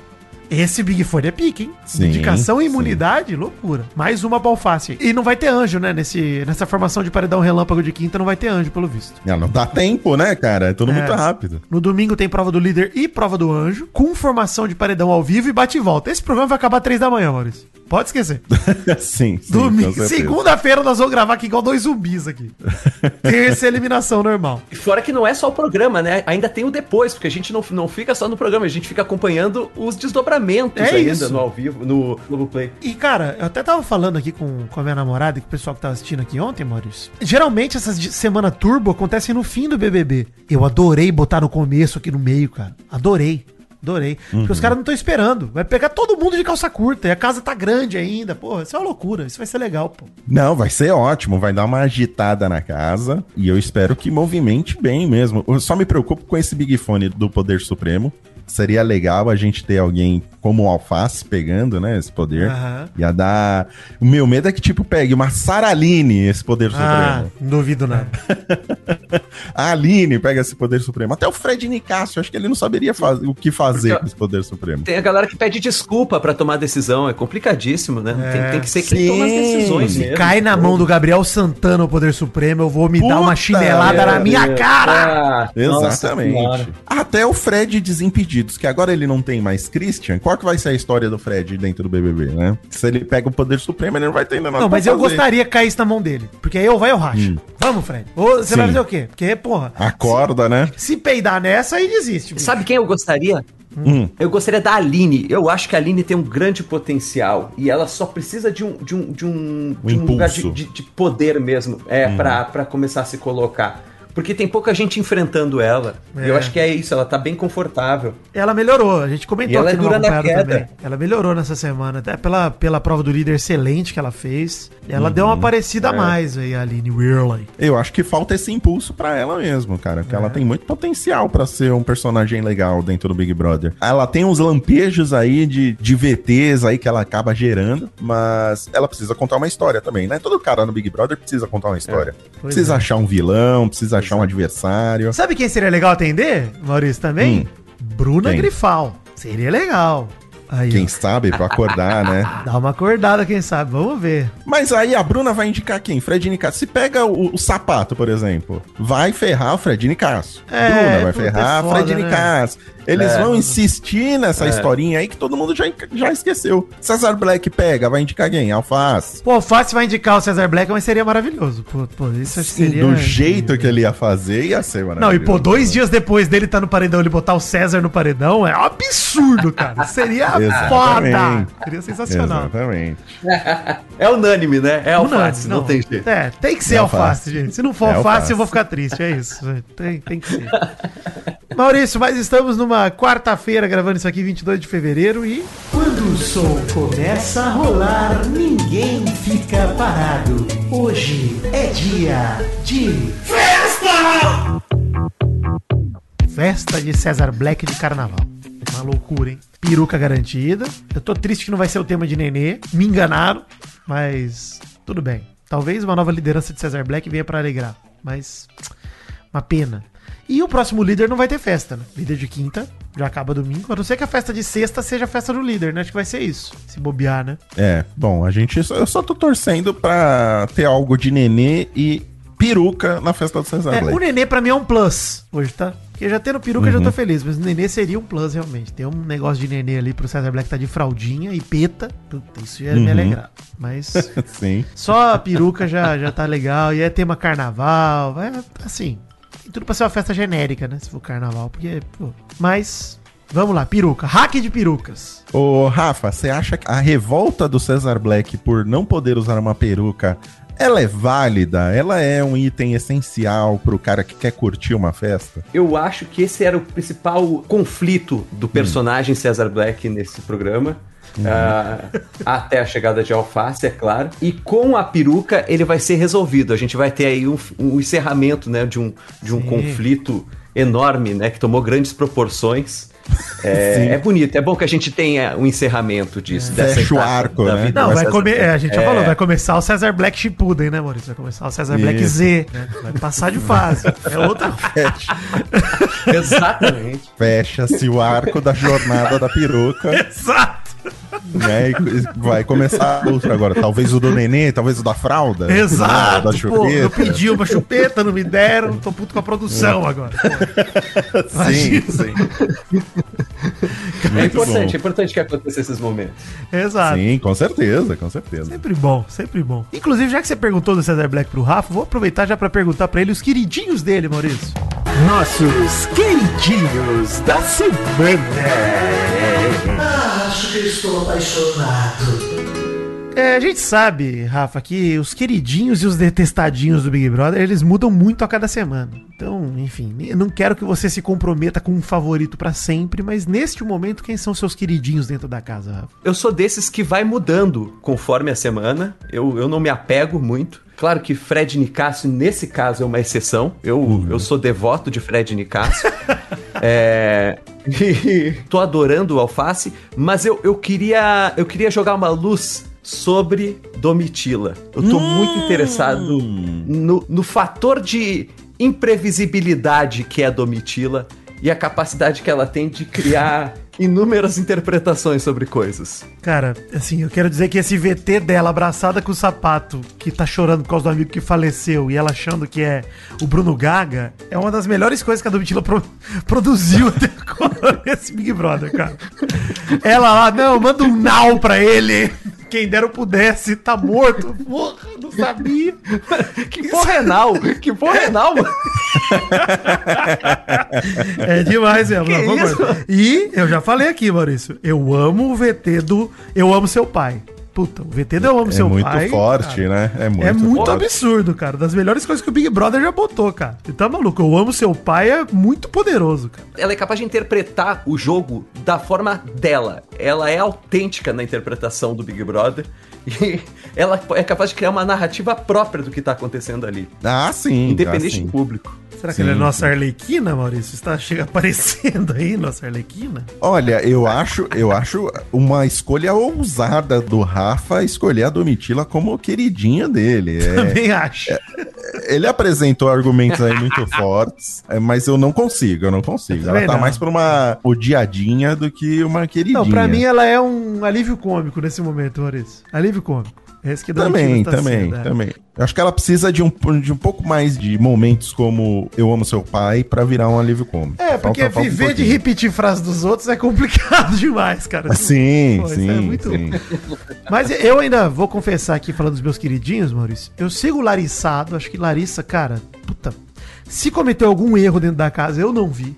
Esse Big Fone é pique, hein? Sim, Indicação e sim. imunidade, loucura. Mais uma pra alface. E não vai ter anjo, né? Nesse, nessa formação de paredão relâmpago de quinta, não vai ter anjo, pelo visto. Não, não dá tempo, né, cara? É tudo É. muito rápido. No domingo tem prova do líder e prova do anjo, com formação de paredão ao vivo e bate e volta. Esse programa vai acabar três da manhã, Maurício. Pode esquecer. sim, sim. Domingo, segunda-feira nós vamos gravar aqui igual dois zumbis aqui. Terça é eliminação normal. E fora que não é só o programa, né? Ainda tem o depois, porque a gente não, não fica só no programa, a gente fica acompanhando os desdobramentos É ainda isso. no ao vivo, no Globoplay. E, cara, eu até tava falando aqui com, com a minha namorada e com o pessoal que tava assistindo aqui ontem, Maurício. Geralmente essas de- semana turbo acontecem no fim do BBB. Eu adorei botar no começo aqui no meio, cara. Adorei. Adorei. Porque os caras não estão esperando. Vai pegar todo mundo de calça curta. E a casa tá grande ainda. Porra, isso é uma loucura. Isso vai ser legal, pô. Não, vai ser ótimo, vai dar uma agitada na casa e eu espero que movimente bem mesmo. Eu só me preocupo com esse Big Fone do Poder Supremo. Seria legal a gente ter alguém como o Alface pegando, né, esse poder. Aham. Ia dar... O meu medo é que, tipo, pegue uma Saraline esse Poder Ah, Supremo. não duvido nada. A Aline pega esse Poder Supremo. Até o Fred Nicásio, acho que ele não saberia faz- o que fazer Porque- com esse Poder Supremo. Tem a galera que pede desculpa pra tomar decisão, é complicadíssimo, né? É. Tem, tem que ser quem Sim. toma as decisões mesmo. cai na mão do Gabriel Santana o poder supremo, eu vou me dar uma Puta chinelada na minha cara. Nossa Exatamente. senhora. Até o Fred Que agora ele não tem mais Christian. Qual que vai ser a história do Fred dentro do BBB, né? Se ele pega o poder supremo, ele não vai ter ainda nada Não, mas eu gostaria que caísse na mão dele. Porque aí eu vai eu racho. Hum. Vamos, Fred. Ou você Sim. vai fazer o quê? Porque, porra, Acorda, né? se peidar nessa, aí desiste. bicho. Sabe quem eu gostaria? Hum. Eu gostaria da Aline. Eu acho que a Aline tem um grande potencial. E ela só precisa de um, de um, de um, Um de um lugar de, de- de poder mesmo. É, pra, pra começar a se colocar. Porque tem pouca gente enfrentando ela. É. E eu acho que é isso, ela tá bem confortável. Ela melhorou, a gente comentou E ela é dura na Acompanhado queda. Ela melhorou nessa semana, até pela, pela prova do líder excelente que ela fez. Ela deu Uhum. uma parecida a É. mais aí, a Aline Weirley. Eu acho que falta esse impulso pra ela mesmo, cara. Porque É. ela tem muito potencial pra ser um personagem legal dentro do Big Brother. Ela tem uns lampejos aí de, de VTs aí que ela acaba gerando, mas ela precisa contar uma história também, né? Todo cara no Big Brother precisa contar uma história. Pois precisa é. achar um vilão, precisa achar um adversário. Sabe quem seria legal atender, Maurício, também? Hum. Bruna Quem? Grifal. Seria legal. Aí, Quem ó. sabe pra acordar, né? Dá uma acordada, quem sabe. Vamos ver. Mas aí a Bruna vai indicar quem? Fred Nicasso. Se pega o, o sapato, por exemplo, vai ferrar o Fred Nicasso. É, Bruna vai ferrar é foda, Fred né? Nicasso. Eles É. vão insistir nessa historinha aí que todo mundo já, já esqueceu. Cesar Black pega, vai indicar quem? Alface. Pô, fácil vai indicar o Cesar Black, mas seria maravilhoso. Pô, pô isso acho Sim, seria. do jeito que ele ia fazer, ia ser Não, e maravilhoso. pô, dois dias depois dele estar no paredão, ele botar o César no paredão, é um absurdo, cara. Seria foda. Seria sensacional. Exatamente. É unânime, né? É Unânime, alface, não, tem jeito. É, tem que ser É alface, alface. gente. Se não for É alface, alface. eu vou ficar triste. É isso. Tem, tem que ser. Maurício, mas estamos numa quarta-feira gravando isso aqui, 22 de fevereiro, e Quando o som começa a rolar, ninguém fica parado. Hoje é dia de festa de César Black de carnaval. Uma loucura, hein? Peruca garantida. Eu tô triste que não vai ser o tema de Nenê. Me enganaram, mas tudo bem. Talvez uma nova liderança de César Black venha pra alegrar, mas uma pena. E o próximo líder não vai ter festa, né? Líder de quinta, já acaba domingo. A não ser que a festa de sexta seja a festa do líder, né? Acho que vai ser isso. Se bobear, né? É, bom, a gente. Eu só tô torcendo pra ter algo de nenê e peruca na festa do Cesar É, Black. o Nenê pra mim é um plus hoje, tá? Porque já tendo peruca eu já tô feliz, mas o Nenê seria um plus realmente. Tem um negócio de Nenê ali pro César Black tá de fraldinha e peta. Puta, isso ia me Uhum. alegrar. Mas Sim. só a peruca já, já tá legal. E é tema carnaval. Vai, assim, tem tudo pra ser uma festa genérica, né? Se for carnaval. Porque, pô. Mas, vamos lá, peruca. Hack de perucas. Ô, Rafa, você acha que a revolta do Cesar Black por não poder usar uma peruca, ela é válida? Ela é um item essencial pro cara que quer curtir uma festa? Eu acho que esse era o principal conflito do personagem Cesar Black nesse programa. Ah, até a chegada de Alface, é claro. E com a peruca ele vai ser resolvido. A gente vai ter aí um, um encerramento né, de um, de um Sim. conflito enorme, né? Que tomou grandes proporções. É, é bonito, é bom que a gente tenha um encerramento disso. Fecha o arco, da né? vida Não, vai Cesar comer. É, a gente já É, falou, vai começar o César Black Shippuden, né, Maurício? Vai começar o César Black. Z, né? Vai passar de fase. É outra. Exatamente. Fecha-se o arco da jornada da peruca, Exato. Né? Vai começar outro agora. Talvez o do nenê, talvez o da fralda. né, Exato. Da Pô, eu chupeta. pedi uma chupeta, não me deram. Tô puto com a produção agora. Sim, sim. É importante, bom. é importante que aconteça esses momentos. Exato. Sim, com certeza, com certeza. Sempre bom, sempre bom. Inclusive, já que você perguntou do Cesar Black pro Rafa, vou aproveitar já pra perguntar pra ele os queridinhos dele, Maurício. nossos queridinhos da semana. Ah, acho que eu estou apaixonado. É, a gente sabe, Rafa, que os queridinhos e os detestadinhos do Big Brother, eles mudam muito a cada semana. Então, enfim, não quero que você se comprometa com um favorito pra sempre, mas neste momento, quem são seus queridinhos dentro da casa, Rafa? Eu sou desses que vai mudando conforme a semana. Eu, eu não me apego muito. Claro que Fred Nicásio, nesse caso, é uma exceção. Eu, eu sou devoto de Fred Nicásio. é, e tô adorando o Alface, mas eu, eu, queria, eu queria jogar uma luz sobre Domitila. Eu tô muito interessado no, no fator de imprevisibilidade que é a Domitila e a capacidade que ela tem de criar inúmeras interpretações sobre coisas. Cara, assim, eu quero dizer que esse VT dela abraçada com o sapato, que tá chorando por causa do amigo que faleceu e ela achando que é o Bruno Gaga, é uma das melhores coisas que a Domitila pro- produziu até agora nesse Big Brother, cara. Ela lá, não, manda um now pra ele. Quem dera eu pudesse, tá morto. Porra, não sabia. Que porra é Nau? Que porra é Nau, mano? É demais mesmo. Concordo. E eu já falei aqui, Maurício, eu amo o VT do Eu Amo Seu Pai. Puta, o VT do Eu Amo É Seu muito Pai. forte, cara, né? É muito, é muito forte. absurdo, cara. Das melhores coisas que o Big Brother já botou, cara. Você tá maluco? Eu amo seu pai é muito poderoso, cara. Ela é capaz de interpretar o jogo da forma dela. Ela é autêntica na interpretação do Big Brother. E ela é capaz de criar uma narrativa própria do que tá acontecendo ali. Ah, sim. Independente ah, sim. do público. Será que Sim, ele é nossa Arlequina, Maurício? Está chega aparecendo aí, nossa Arlequina? Olha, eu acho, eu acho uma escolha ousada do Rafa escolher a Domitila como queridinha dele. É, Também acho. ele apresentou argumentos aí muito fortes, é, mas eu não consigo, eu não consigo. Ela tá mais pra uma odiadinha do que uma queridinha. Não, pra mim ela é um alívio cômico nesse momento, Maurício. Alívio cômico. Também, tá também, é. também. Eu acho que ela precisa de um, de um pouco mais de momentos como Eu Amo Seu Pai pra virar um alívio cômico. É, porque Falta- falta um viver de pouquinho. repetir frases dos outros é complicado demais, cara. Sim, Pô, isso sim, é muito sim. Mas eu ainda vou confessar aqui, falando dos meus queridinhos, Maurício. Eu sigo Larissado, acho que Larissa, cara, puta. Se cometeu algum erro dentro da casa, eu não vi.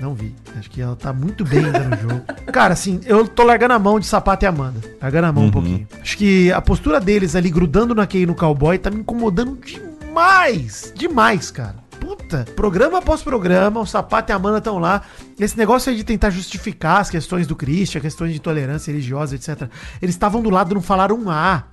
Não vi. Acho que ela tá muito bem ainda no jogo. Cara, assim, eu tô largando a mão de sapato e Amanda. Largando a mão um pouquinho. Acho que a postura deles ali grudando na Kay no cowboy tá me incomodando demais. Demais, cara. Puta, programa após programa, o Sapato e a Amanda estão lá. Esse negócio aí de tentar justificar as questões do Christian, questões de tolerância religiosa, etc. Eles estavam do lado e não falaram um A.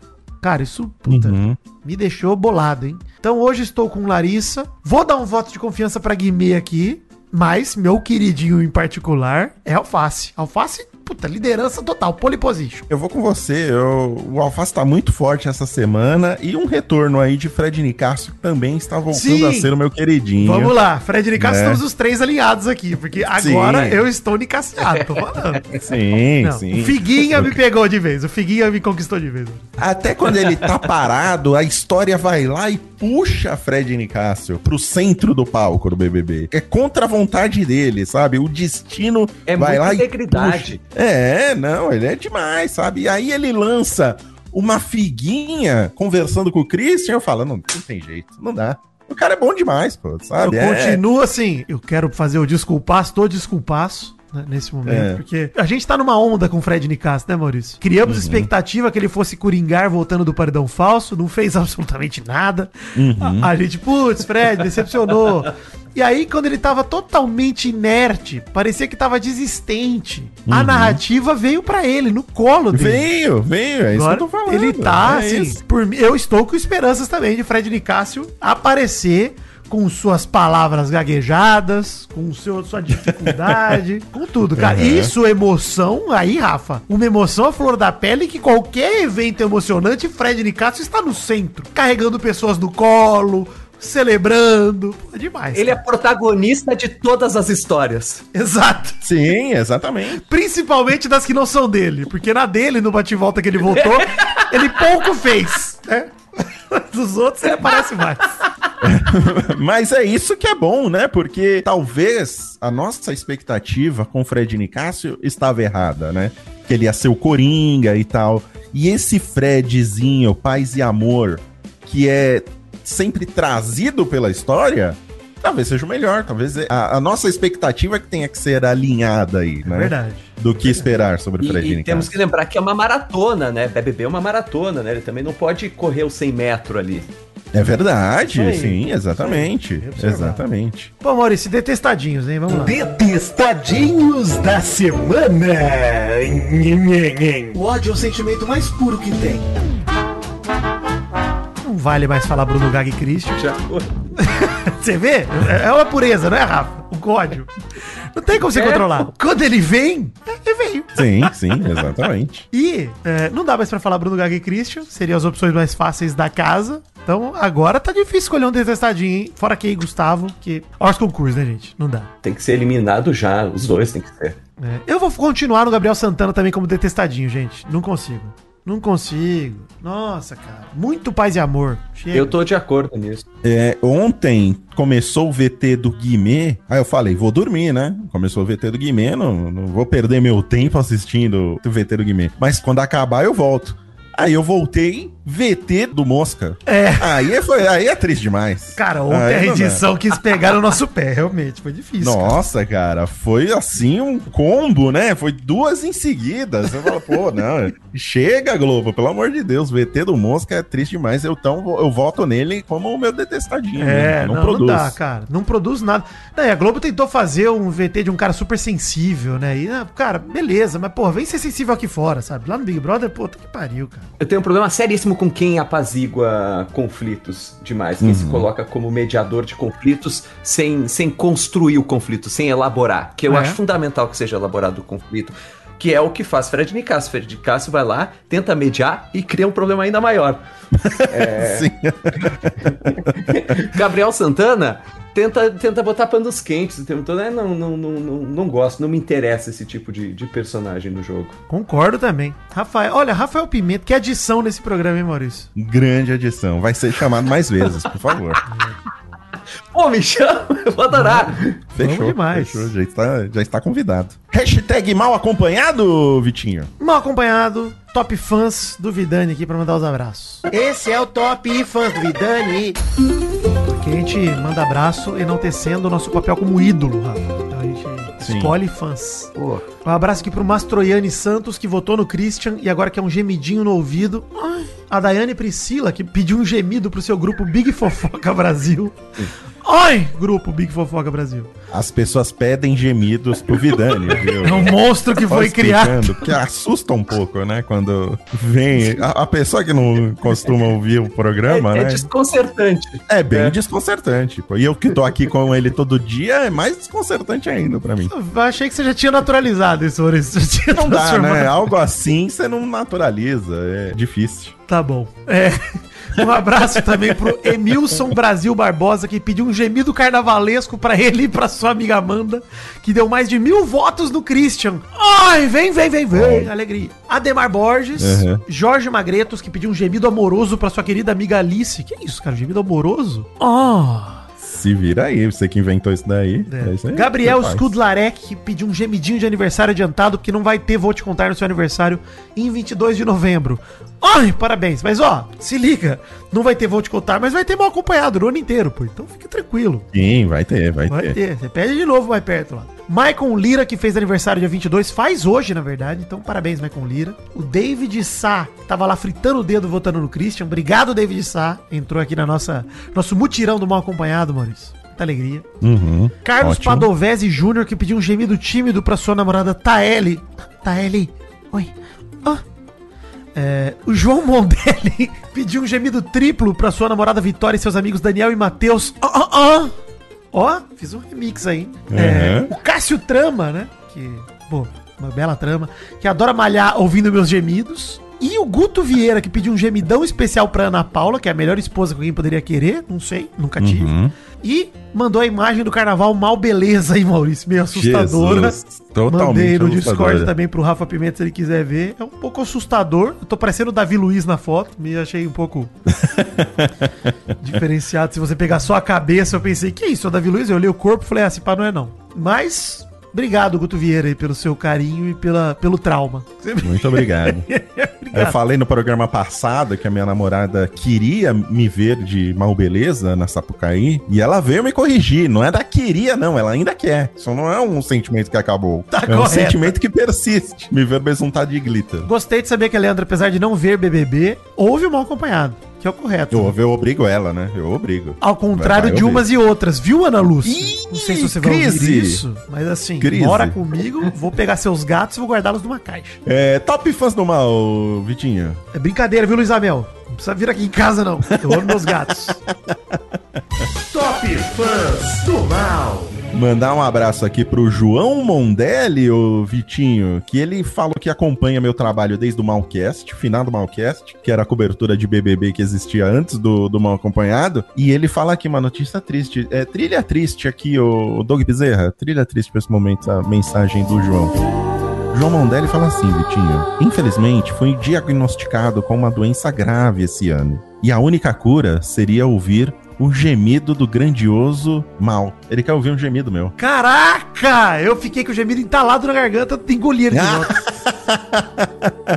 Cara, isso, puta, Uhum. me deixou bolado, hein? Então hoje estou com Larissa. Vou dar um voto de confiança pra Guimê aqui. Mas meu queridinho em particular é Alface. Alface, puta, liderança total, pole position. Eu vou com você. eu- o Alface tá muito forte essa semana. E um retorno aí de Fred Nicasso que também está voltando Sim. a ser o meu queridinho. Vamos lá, Fred e Nicasso, Né? estamos os três alinhados aqui, porque agora Sim. eu estou nicaciado, tô falando. Sim, Não, sim. o Figuinha me pegou de vez, o Figuinha me conquistou de vez. Até quando ele tá parado, a história vai lá e puxa Fred Nicásio pro centro do palco do BBB. É contra a vontade dele, sabe? O destino É vai lá integridade. puxa. É, não, ele é demais, sabe? E aí ele lança uma figuinha conversando com o Christian, eu falo, não, não tem jeito, não dá. O cara é bom demais, pô, sabe? Eu É- continuo assim, eu quero fazer o desculpaço, tô desculpaço. Né, Nesse momento, É. porque a gente tá numa onda com o Fred Nicasso, né, Maurício? Criamos expectativa que ele fosse coringar voltando do paredão falso, não fez absolutamente nada. A, a gente, putz, Fred, decepcionou. E aí, quando ele tava totalmente inerte, parecia que tava desistente. A narrativa veio pra ele, no colo dele. Veio, veio, é isso Agora, que eu tô falando. ele tá, é assim, isso. por mim, eu estou com esperanças também de Fred Nicásio aparecer com suas palavras gaguejadas, com seu, sua dificuldade, com tudo, cara. Uhum. Isso, emoção, aí, Rafa, uma emoção à flor da pele que qualquer evento emocionante, Fred Nicásio está no centro, carregando pessoas no colo, celebrando, Pô, é demais. Ele é cara. protagonista de todas as histórias. Exato. Sim, exatamente. Principalmente das que não são dele. Porque na dele, no bate-volta que ele voltou, ele pouco fez, né? Dos outros ele aparece mais. Mas é isso que é bom, né? Porque talvez a nossa expectativa com o Fred Nicásio estava errada, né? Que ele ia ser o Coringa e tal. E esse Fredzinho, paz e amor, que é sempre trazido pela história, talvez seja o melhor. Talvez a, a nossa expectativa é que tenha que ser alinhada aí, né? Verdade. Do que esperar sobre o E, Fred e Nicásio. temos que lembrar que é uma maratona, né? BBB é uma maratona, né? Ele também não pode correr os 100 metros ali. É verdade, aí. sim, exatamente. Observar. Exatamente. Pô, Maurício, detestadinhos, hein? Vamos lá. Detestadinhos da semana. O ódio é o sentimento mais puro que tem. Não vale mais falar Bruno Gaga e Christian. Já... Você vê? É uma pureza, não é, Rafa? O código. Não tem como você É, controlar. Quando ele vem, ele veio. Sim, sim, exatamente. E é, não dá mais pra falar Bruno Gaga e Christian. Seriam as opções mais fáceis da casa. Então agora tá difícil escolher um detestadinho, hein? Fora que Gustavo, que. Aos concursos, né, gente? Não dá. Tem que ser eliminado já, os dois tem que ser. É, Eu vou continuar no Gabriel Santana também como detestadinho, gente. Não consigo. Não consigo. Nossa, cara. Muito paz e amor. Chega. Eu tô de acordo nisso. É, ontem começou o VT do Guimê. Aí eu falei, vou dormir, né? Começou o VT do Guimê, não, não vou perder meu tempo assistindo o VT do Guimê. Mas quando acabar, eu volto. Aí eu voltei, VT do Mosca. É. Aí, foi, aí é triste demais. Cara, ontem Aí a não edição quis pegar no nosso pé, realmente. Foi difícil. cara. Nossa, cara, foi assim um combo, né? Foi duas em seguida. Você fala, pô, não, chega, Globo, pelo amor de Deus, VT do Mosca é triste demais. Eu, então, eu voto nele como o meu detestadinho. É, né? não, não dá, cara. Não produz nada. Não, e a Globo tentou fazer um VT de um cara super sensível, né? E, ah, cara, beleza, mas, pô, vem ser sensível aqui fora, sabe? Lá no Big Brother, pô, tá que pariu, cara. Eu tenho um problema seríssimo com quem apazigua conflitos demais. Quem se coloca como mediador de conflitos sem, sem construir o conflito, sem elaborar. Que eu É. acho fundamental que seja elaborado o conflito. Que é o que faz Fred Nicásio. Fred Nicásio vai lá, tenta mediar e cria um problema ainda maior. Sim. Gabriel Santana tenta, tenta botar panos quentes o tempo todo. É, não, não, não, não, não gosto, não me interessa esse tipo de, de personagem no jogo. Concordo também. Rafael, olha, Rafael Pimenta, que adição nesse programa, hein, Maurício? Grande adição. Vai ser chamado mais vezes, por favor. Pô, me chama, eu vou adorar. Fechou. demais. Fechou. Já está, já está convidado. Hashtag mal acompanhado, Vitinho. Mal acompanhado, top fãs do Vidani aqui pra mandar os abraços. Esse é o Top Fãs do Vidani. Que a gente manda abraço enaltecendo o nosso papel como ídolo, Rafa. Então a gente Sim. escolhe fãs. Um abraço aqui pro Mastroiane Santos, que votou no Christian e agora quer um gemidinho no ouvido. Ai. A Daiane Priscila, que pediu um gemido pro seu grupo Big Fofoca Brasil. Ai, grupo Big Fofoca Brasil. As pessoas pedem gemidos pro Vidani, viu? É um monstro que foi criado. Porque assusta um pouco, né? Quando vem. A, a pessoa que não costuma ouvir o programa, é, é né? desconcertante. É bem É. desconcertante. Pô. E eu que tô aqui com ele todo dia é mais desconcertante ainda pra mim. Eu achei que você já tinha naturalizado isso, Maurício. Já tinha Não dá, né? Algo assim você não naturaliza. É difícil. Tá bom. É. Um abraço também pro Emilson Brasil Barbosa, que pediu um gemido carnavalesco pra ele e pra sua amiga Amanda, que deu mais de mil votos no Christian. Ai, vem, vem, vem, vem. Alegria. Ademar Borges, Uhum. Jorge Magretos, que pediu um gemido amoroso pra sua querida amiga Alice. Que isso, cara? Gemido amoroso? Oh. Se vira aí, você que inventou isso daí. É. É isso aí. Gabriel. Skudlarek pediu um gemidinho de aniversário adiantado, porque não vai ter Vou Te Contar no seu aniversário em 22 de novembro. Ai, parabéns. Mas ó, se liga, não vai ter Vou Te Contar, mas vai ter mal acompanhado no ano inteiro, pô. Então fique tranquilo. Sim, vai ter, vai, Vai ter. ter. Você pede de novo mais perto lá. Maicon Lira, que fez aniversário dia 22, faz hoje, na verdade. Então, parabéns, Maicon Lira. O David Sá, que tava lá fritando o dedo votando no Christian. Obrigado, David Sá. Entrou aqui na nossa nosso mutirão do mal acompanhado, Maurício. Muita alegria. Uhum. Carlos Ótimo. Padovese Júnior, que pediu um gemido tímido pra sua namorada Taeli. Taeli. Oi. Ah. É, o João Mondelli pediu um gemido triplo pra sua namorada Vitória e seus amigos Daniel e Matheus. Ó, ó, ó. Ó, fiz um remix aí. É, Uhum. o Cássio Trama, né? Que, pô, uma bela trama. Que adora malhar ouvindo meus gemidos. E o Guto Vieira, que pediu um gemidão especial pra Ana Paula, que é a melhor esposa que alguém poderia querer. Não sei, nunca tive. Uhum. E mandou a imagem do carnaval mal beleza aí, Maurício. Meio assustadora. Jesus, totalmente Mandei no Discord também pro Rafa Pimenta se ele quiser ver. É um pouco assustador. Eu tô parecendo o Davi Luiz na foto. Me achei um pouco diferenciado. Se você pegar só a cabeça, eu pensei, que isso, é o Davi Luiz? Eu olhei o corpo e falei, ah, se pá, não é não. Mas, obrigado, Guto Vieira, aí, pelo seu carinho e pela, pelo trauma. Muito obrigado. Eu falei no programa passado que a minha namorada queria me ver de mal beleza na Sapucaí e ela veio me corrigir. Não é da queria, não, ela ainda quer. Isso não é um sentimento que acabou. Tá é um correto. sentimento que persiste. Me ver besuntado de glitter. Gostei de saber que a Leandra, apesar de não ver BBB, ouve o mal acompanhado, que é o correto. Eu, eu obrigo ela, né? Eu obrigo. Ao contrário Vai, vai de umas e outras, viu, Ana Lúcia? Ih, Não sei se você vai crise. ouvir isso, mas assim, Crise. mora comigo, vou pegar seus gatos e vou guardá-los numa caixa. É, top fãs do mal, Vitinho. É brincadeira, viu, Luiz Amel? Não precisa vir aqui em casa, não. Eu amo meus gatos. Top Fãs do Mal. Mandar um abraço aqui pro João Mondelli, o Vitinho, que ele falou que acompanha meu trabalho desde o Malcast, final do Malcast, que era a cobertura de BBB que existia antes do, do Mal Acompanhado. E ele fala aqui uma notícia triste. É trilha triste aqui, o Doug Bezerra. Trilha triste pra esse momento, a mensagem do João. João Mondelli fala assim, Vitinho. Infelizmente, fui diagnosticado com uma doença grave esse ano. E a única cura seria ouvir o gemido do grandioso mal. Ele quer ouvir um gemido meu. Caraca! Eu fiquei com o gemido entalado na garganta, engolir de Ah. volta.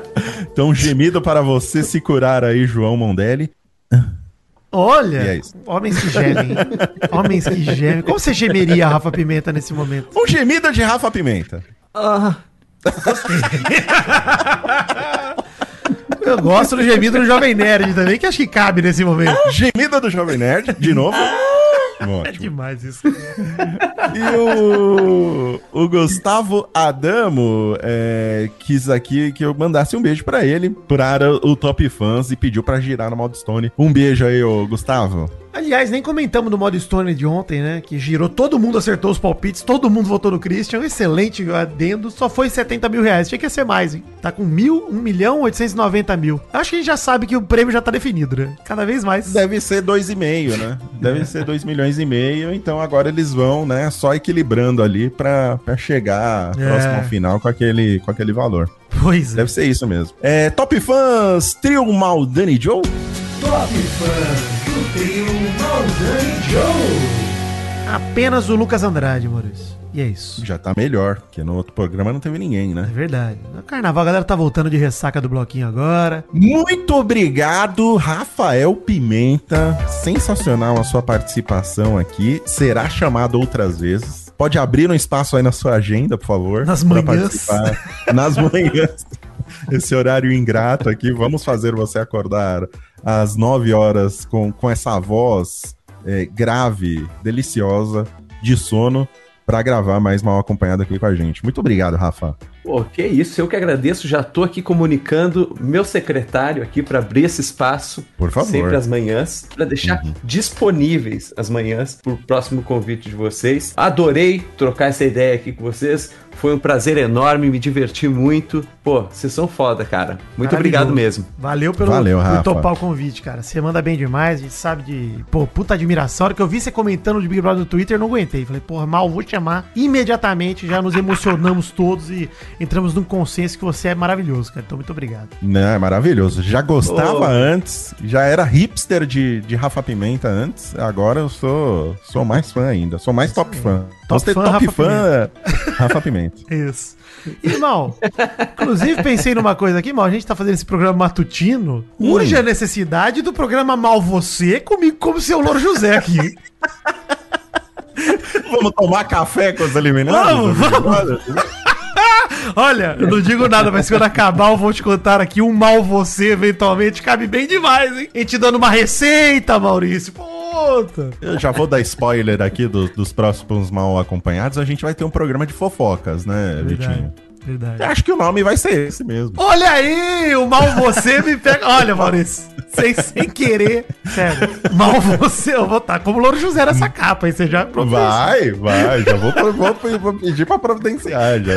Então, um gemido para você se curar aí, João Mondelli. Olha, é homens que gemem. homens que gemem. Como você gemeria, Rafa Pimenta, nesse momento? Um gemido de Rafa Pimenta. Ah, Eu gosto do gemido do Jovem Nerd também, que acho que cabe nesse momento. Gemido do Jovem Nerd, de novo. É Ótimo. demais isso. E o, o Gustavo Adamo é, quis aqui que eu mandasse um beijo pra ele, para o Top Fãs, e pediu pra girar no Maldstone. Um beijo aí, ô Gustavo. Aliás, nem comentamos no modo Stone de ontem, né? Que girou, todo mundo acertou os palpites, todo mundo votou no Christian. Excelente adendo, só foi 70 mil reais. Tinha que ser mais, hein? Tá com mil, 1 milhão 890 mil. Acho que a gente já sabe que o prêmio já tá definido, né? Cada vez mais. Deve ser 2,5, né? Deve ser 2 milhões e meio. Então agora eles vão, né, só equilibrando ali pra, pra chegar É. próximo ao final com aquele, com aquele valor. Pois é. Deve ser isso mesmo. É, Top Fãs, Trio Maldani Joe. Top Fãs do trio. Apenas o Lucas Andrade, Maurício. E é isso. Já tá melhor, porque no outro programa não teve ninguém, É né? verdade. No carnaval, a galera tá voltando de ressaca do bloquinho agora. Muito obrigado, Rafael Pimenta. Sensacional a sua participação aqui. Será chamado outras vezes. Pode abrir um espaço aí na sua agenda, por favor. Nas manhãs. Nas manhãs. Esse horário ingrato aqui. Vamos fazer você acordar às 9 horas com, com essa voz é, grave, deliciosa, de sono, pra gravar mais mal acompanhado aqui com a gente. Muito obrigado, Rafa. Pô, que isso, eu que agradeço. Já tô aqui comunicando meu secretário aqui para abrir esse espaço. Por favor. Sempre às manhãs, para deixar disponíveis as manhãs pro próximo convite de vocês. Adorei trocar essa ideia aqui com vocês. Foi um prazer enorme, me diverti muito. Pô, vocês são foda, cara. Muito obrigado mesmo. Valeu pelo Valeu, Rafa. topar o convite, cara. Você manda bem demais, a gente sabe de. Pô, puta admiração. A hora que eu vi você comentando de Big Brother no Twitter, não aguentei. Falei, porra, mal, vou te chamar imediatamente. Já nos emocionamos todos e entramos num consenso que você é maravilhoso, cara. Então, muito obrigado. Não, é maravilhoso. Já gostava Ô. antes, já era hipster de, de Rafa Pimenta antes, agora eu sou, sou mais fã ainda, sou mais top fã. Top Você fã, top Rafa fã Rafa Pimenta. Isso. Mal, inclusive pensei numa coisa aqui, mal, a gente tá fazendo esse programa matutino. Urge a necessidade do programa Mal Você comigo como seu Louro José aqui. Vamos tomar café com os eliminados? Vamos, vamos. Olha, eu não digo nada, mas quando acabar eu vou te contar aqui um mal você, eventualmente, cabe bem demais, hein? A gente dando uma receita, Maurício. Puta. Eu já vou dar spoiler aqui do- dos próximos mal acompanhados. A gente vai ter um programa de fofocas, né, Vitinho? Verdade. Acho que o nome vai ser esse mesmo. Olha aí, o mal você me pega. Olha, Maurício, sem, sem querer. Sério, mal você, eu vou estar como Louro José nessa capa, aí você já Vai, vai, já vou, vou, vou pedir pra providenciar já.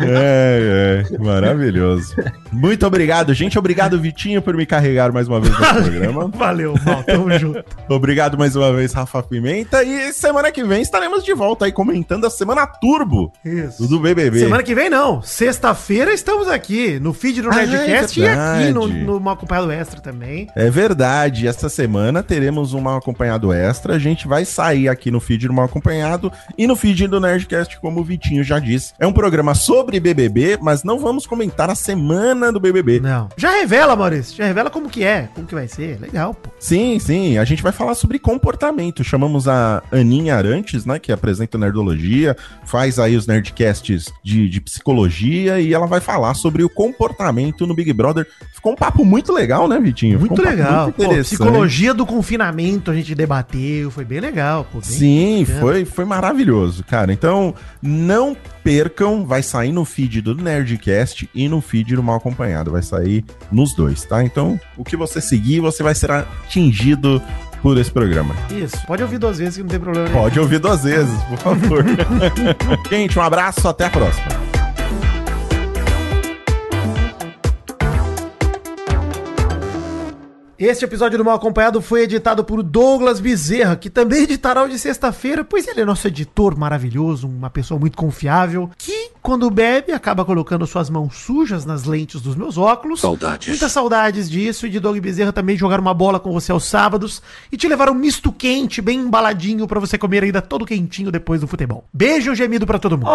É, é, maravilhoso. Muito obrigado, gente. Obrigado, Vitinho, por me carregar mais uma vez no programa. Valeu, mal, tamo junto. Obrigado mais uma vez, Rafa Pimenta. E semana que vem estaremos de volta aí comentando a semana turbo Isso. do BBB. Semana que vem não, sexta-feira estamos aqui no feed do Ah, Nerdcast é e aqui no, no Mal Acompanhado Extra também. É verdade, esta semana teremos um mal acompanhado extra. A gente vai sair aqui no feed do mal acompanhado e no feed do Nerdcast, como o Vitinho já disse. É um programa sobre BBB, mas não vamos comentar a semana do BBB. Não. Já revela, Maurício, já revela como que é, como que vai ser. Legal, pô. Sim, sim, a gente vai falar sobre comportamento. Chamamos a Aninha Arantes, né, que apresenta Nerdologia, faz aí os Nerdcasts de, de psicologia e ela vai falar sobre o comportamento no Big Brother. Ficou um papo muito legal, né, Vitinho? Muito um legal. muito Pô, psicologia do confinamento a gente debateu, foi bem legal, pô. bem Sim, bacana. foi, foi maravilhoso, cara. Então, não percam, vai sair no feed do Nerdcast e no feed do Mal Acompanhado. Vai sair nos dois, tá? Então, o que você seguir, você vai ser atingido por esse programa. Isso, pode ouvir duas vezes que não tem problema nenhum. Pode ouvir duas vezes, por favor. Gente, um abraço, até a próxima. Este episódio do Mal Acompanhado foi editado por Douglas Bezerra, que também editará o de sexta-feira, pois ele é nosso editor maravilhoso, uma pessoa muito confiável, que, quando bebe, acaba colocando suas mãos sujas nas lentes dos meus óculos. Saudades. Muitas saudades disso, e de Doug Bezerra também jogar uma bola com você aos sábados e te levar um misto quente, bem embaladinho, pra você comer ainda todo quentinho depois do futebol. Beijo gemido pra todo mundo.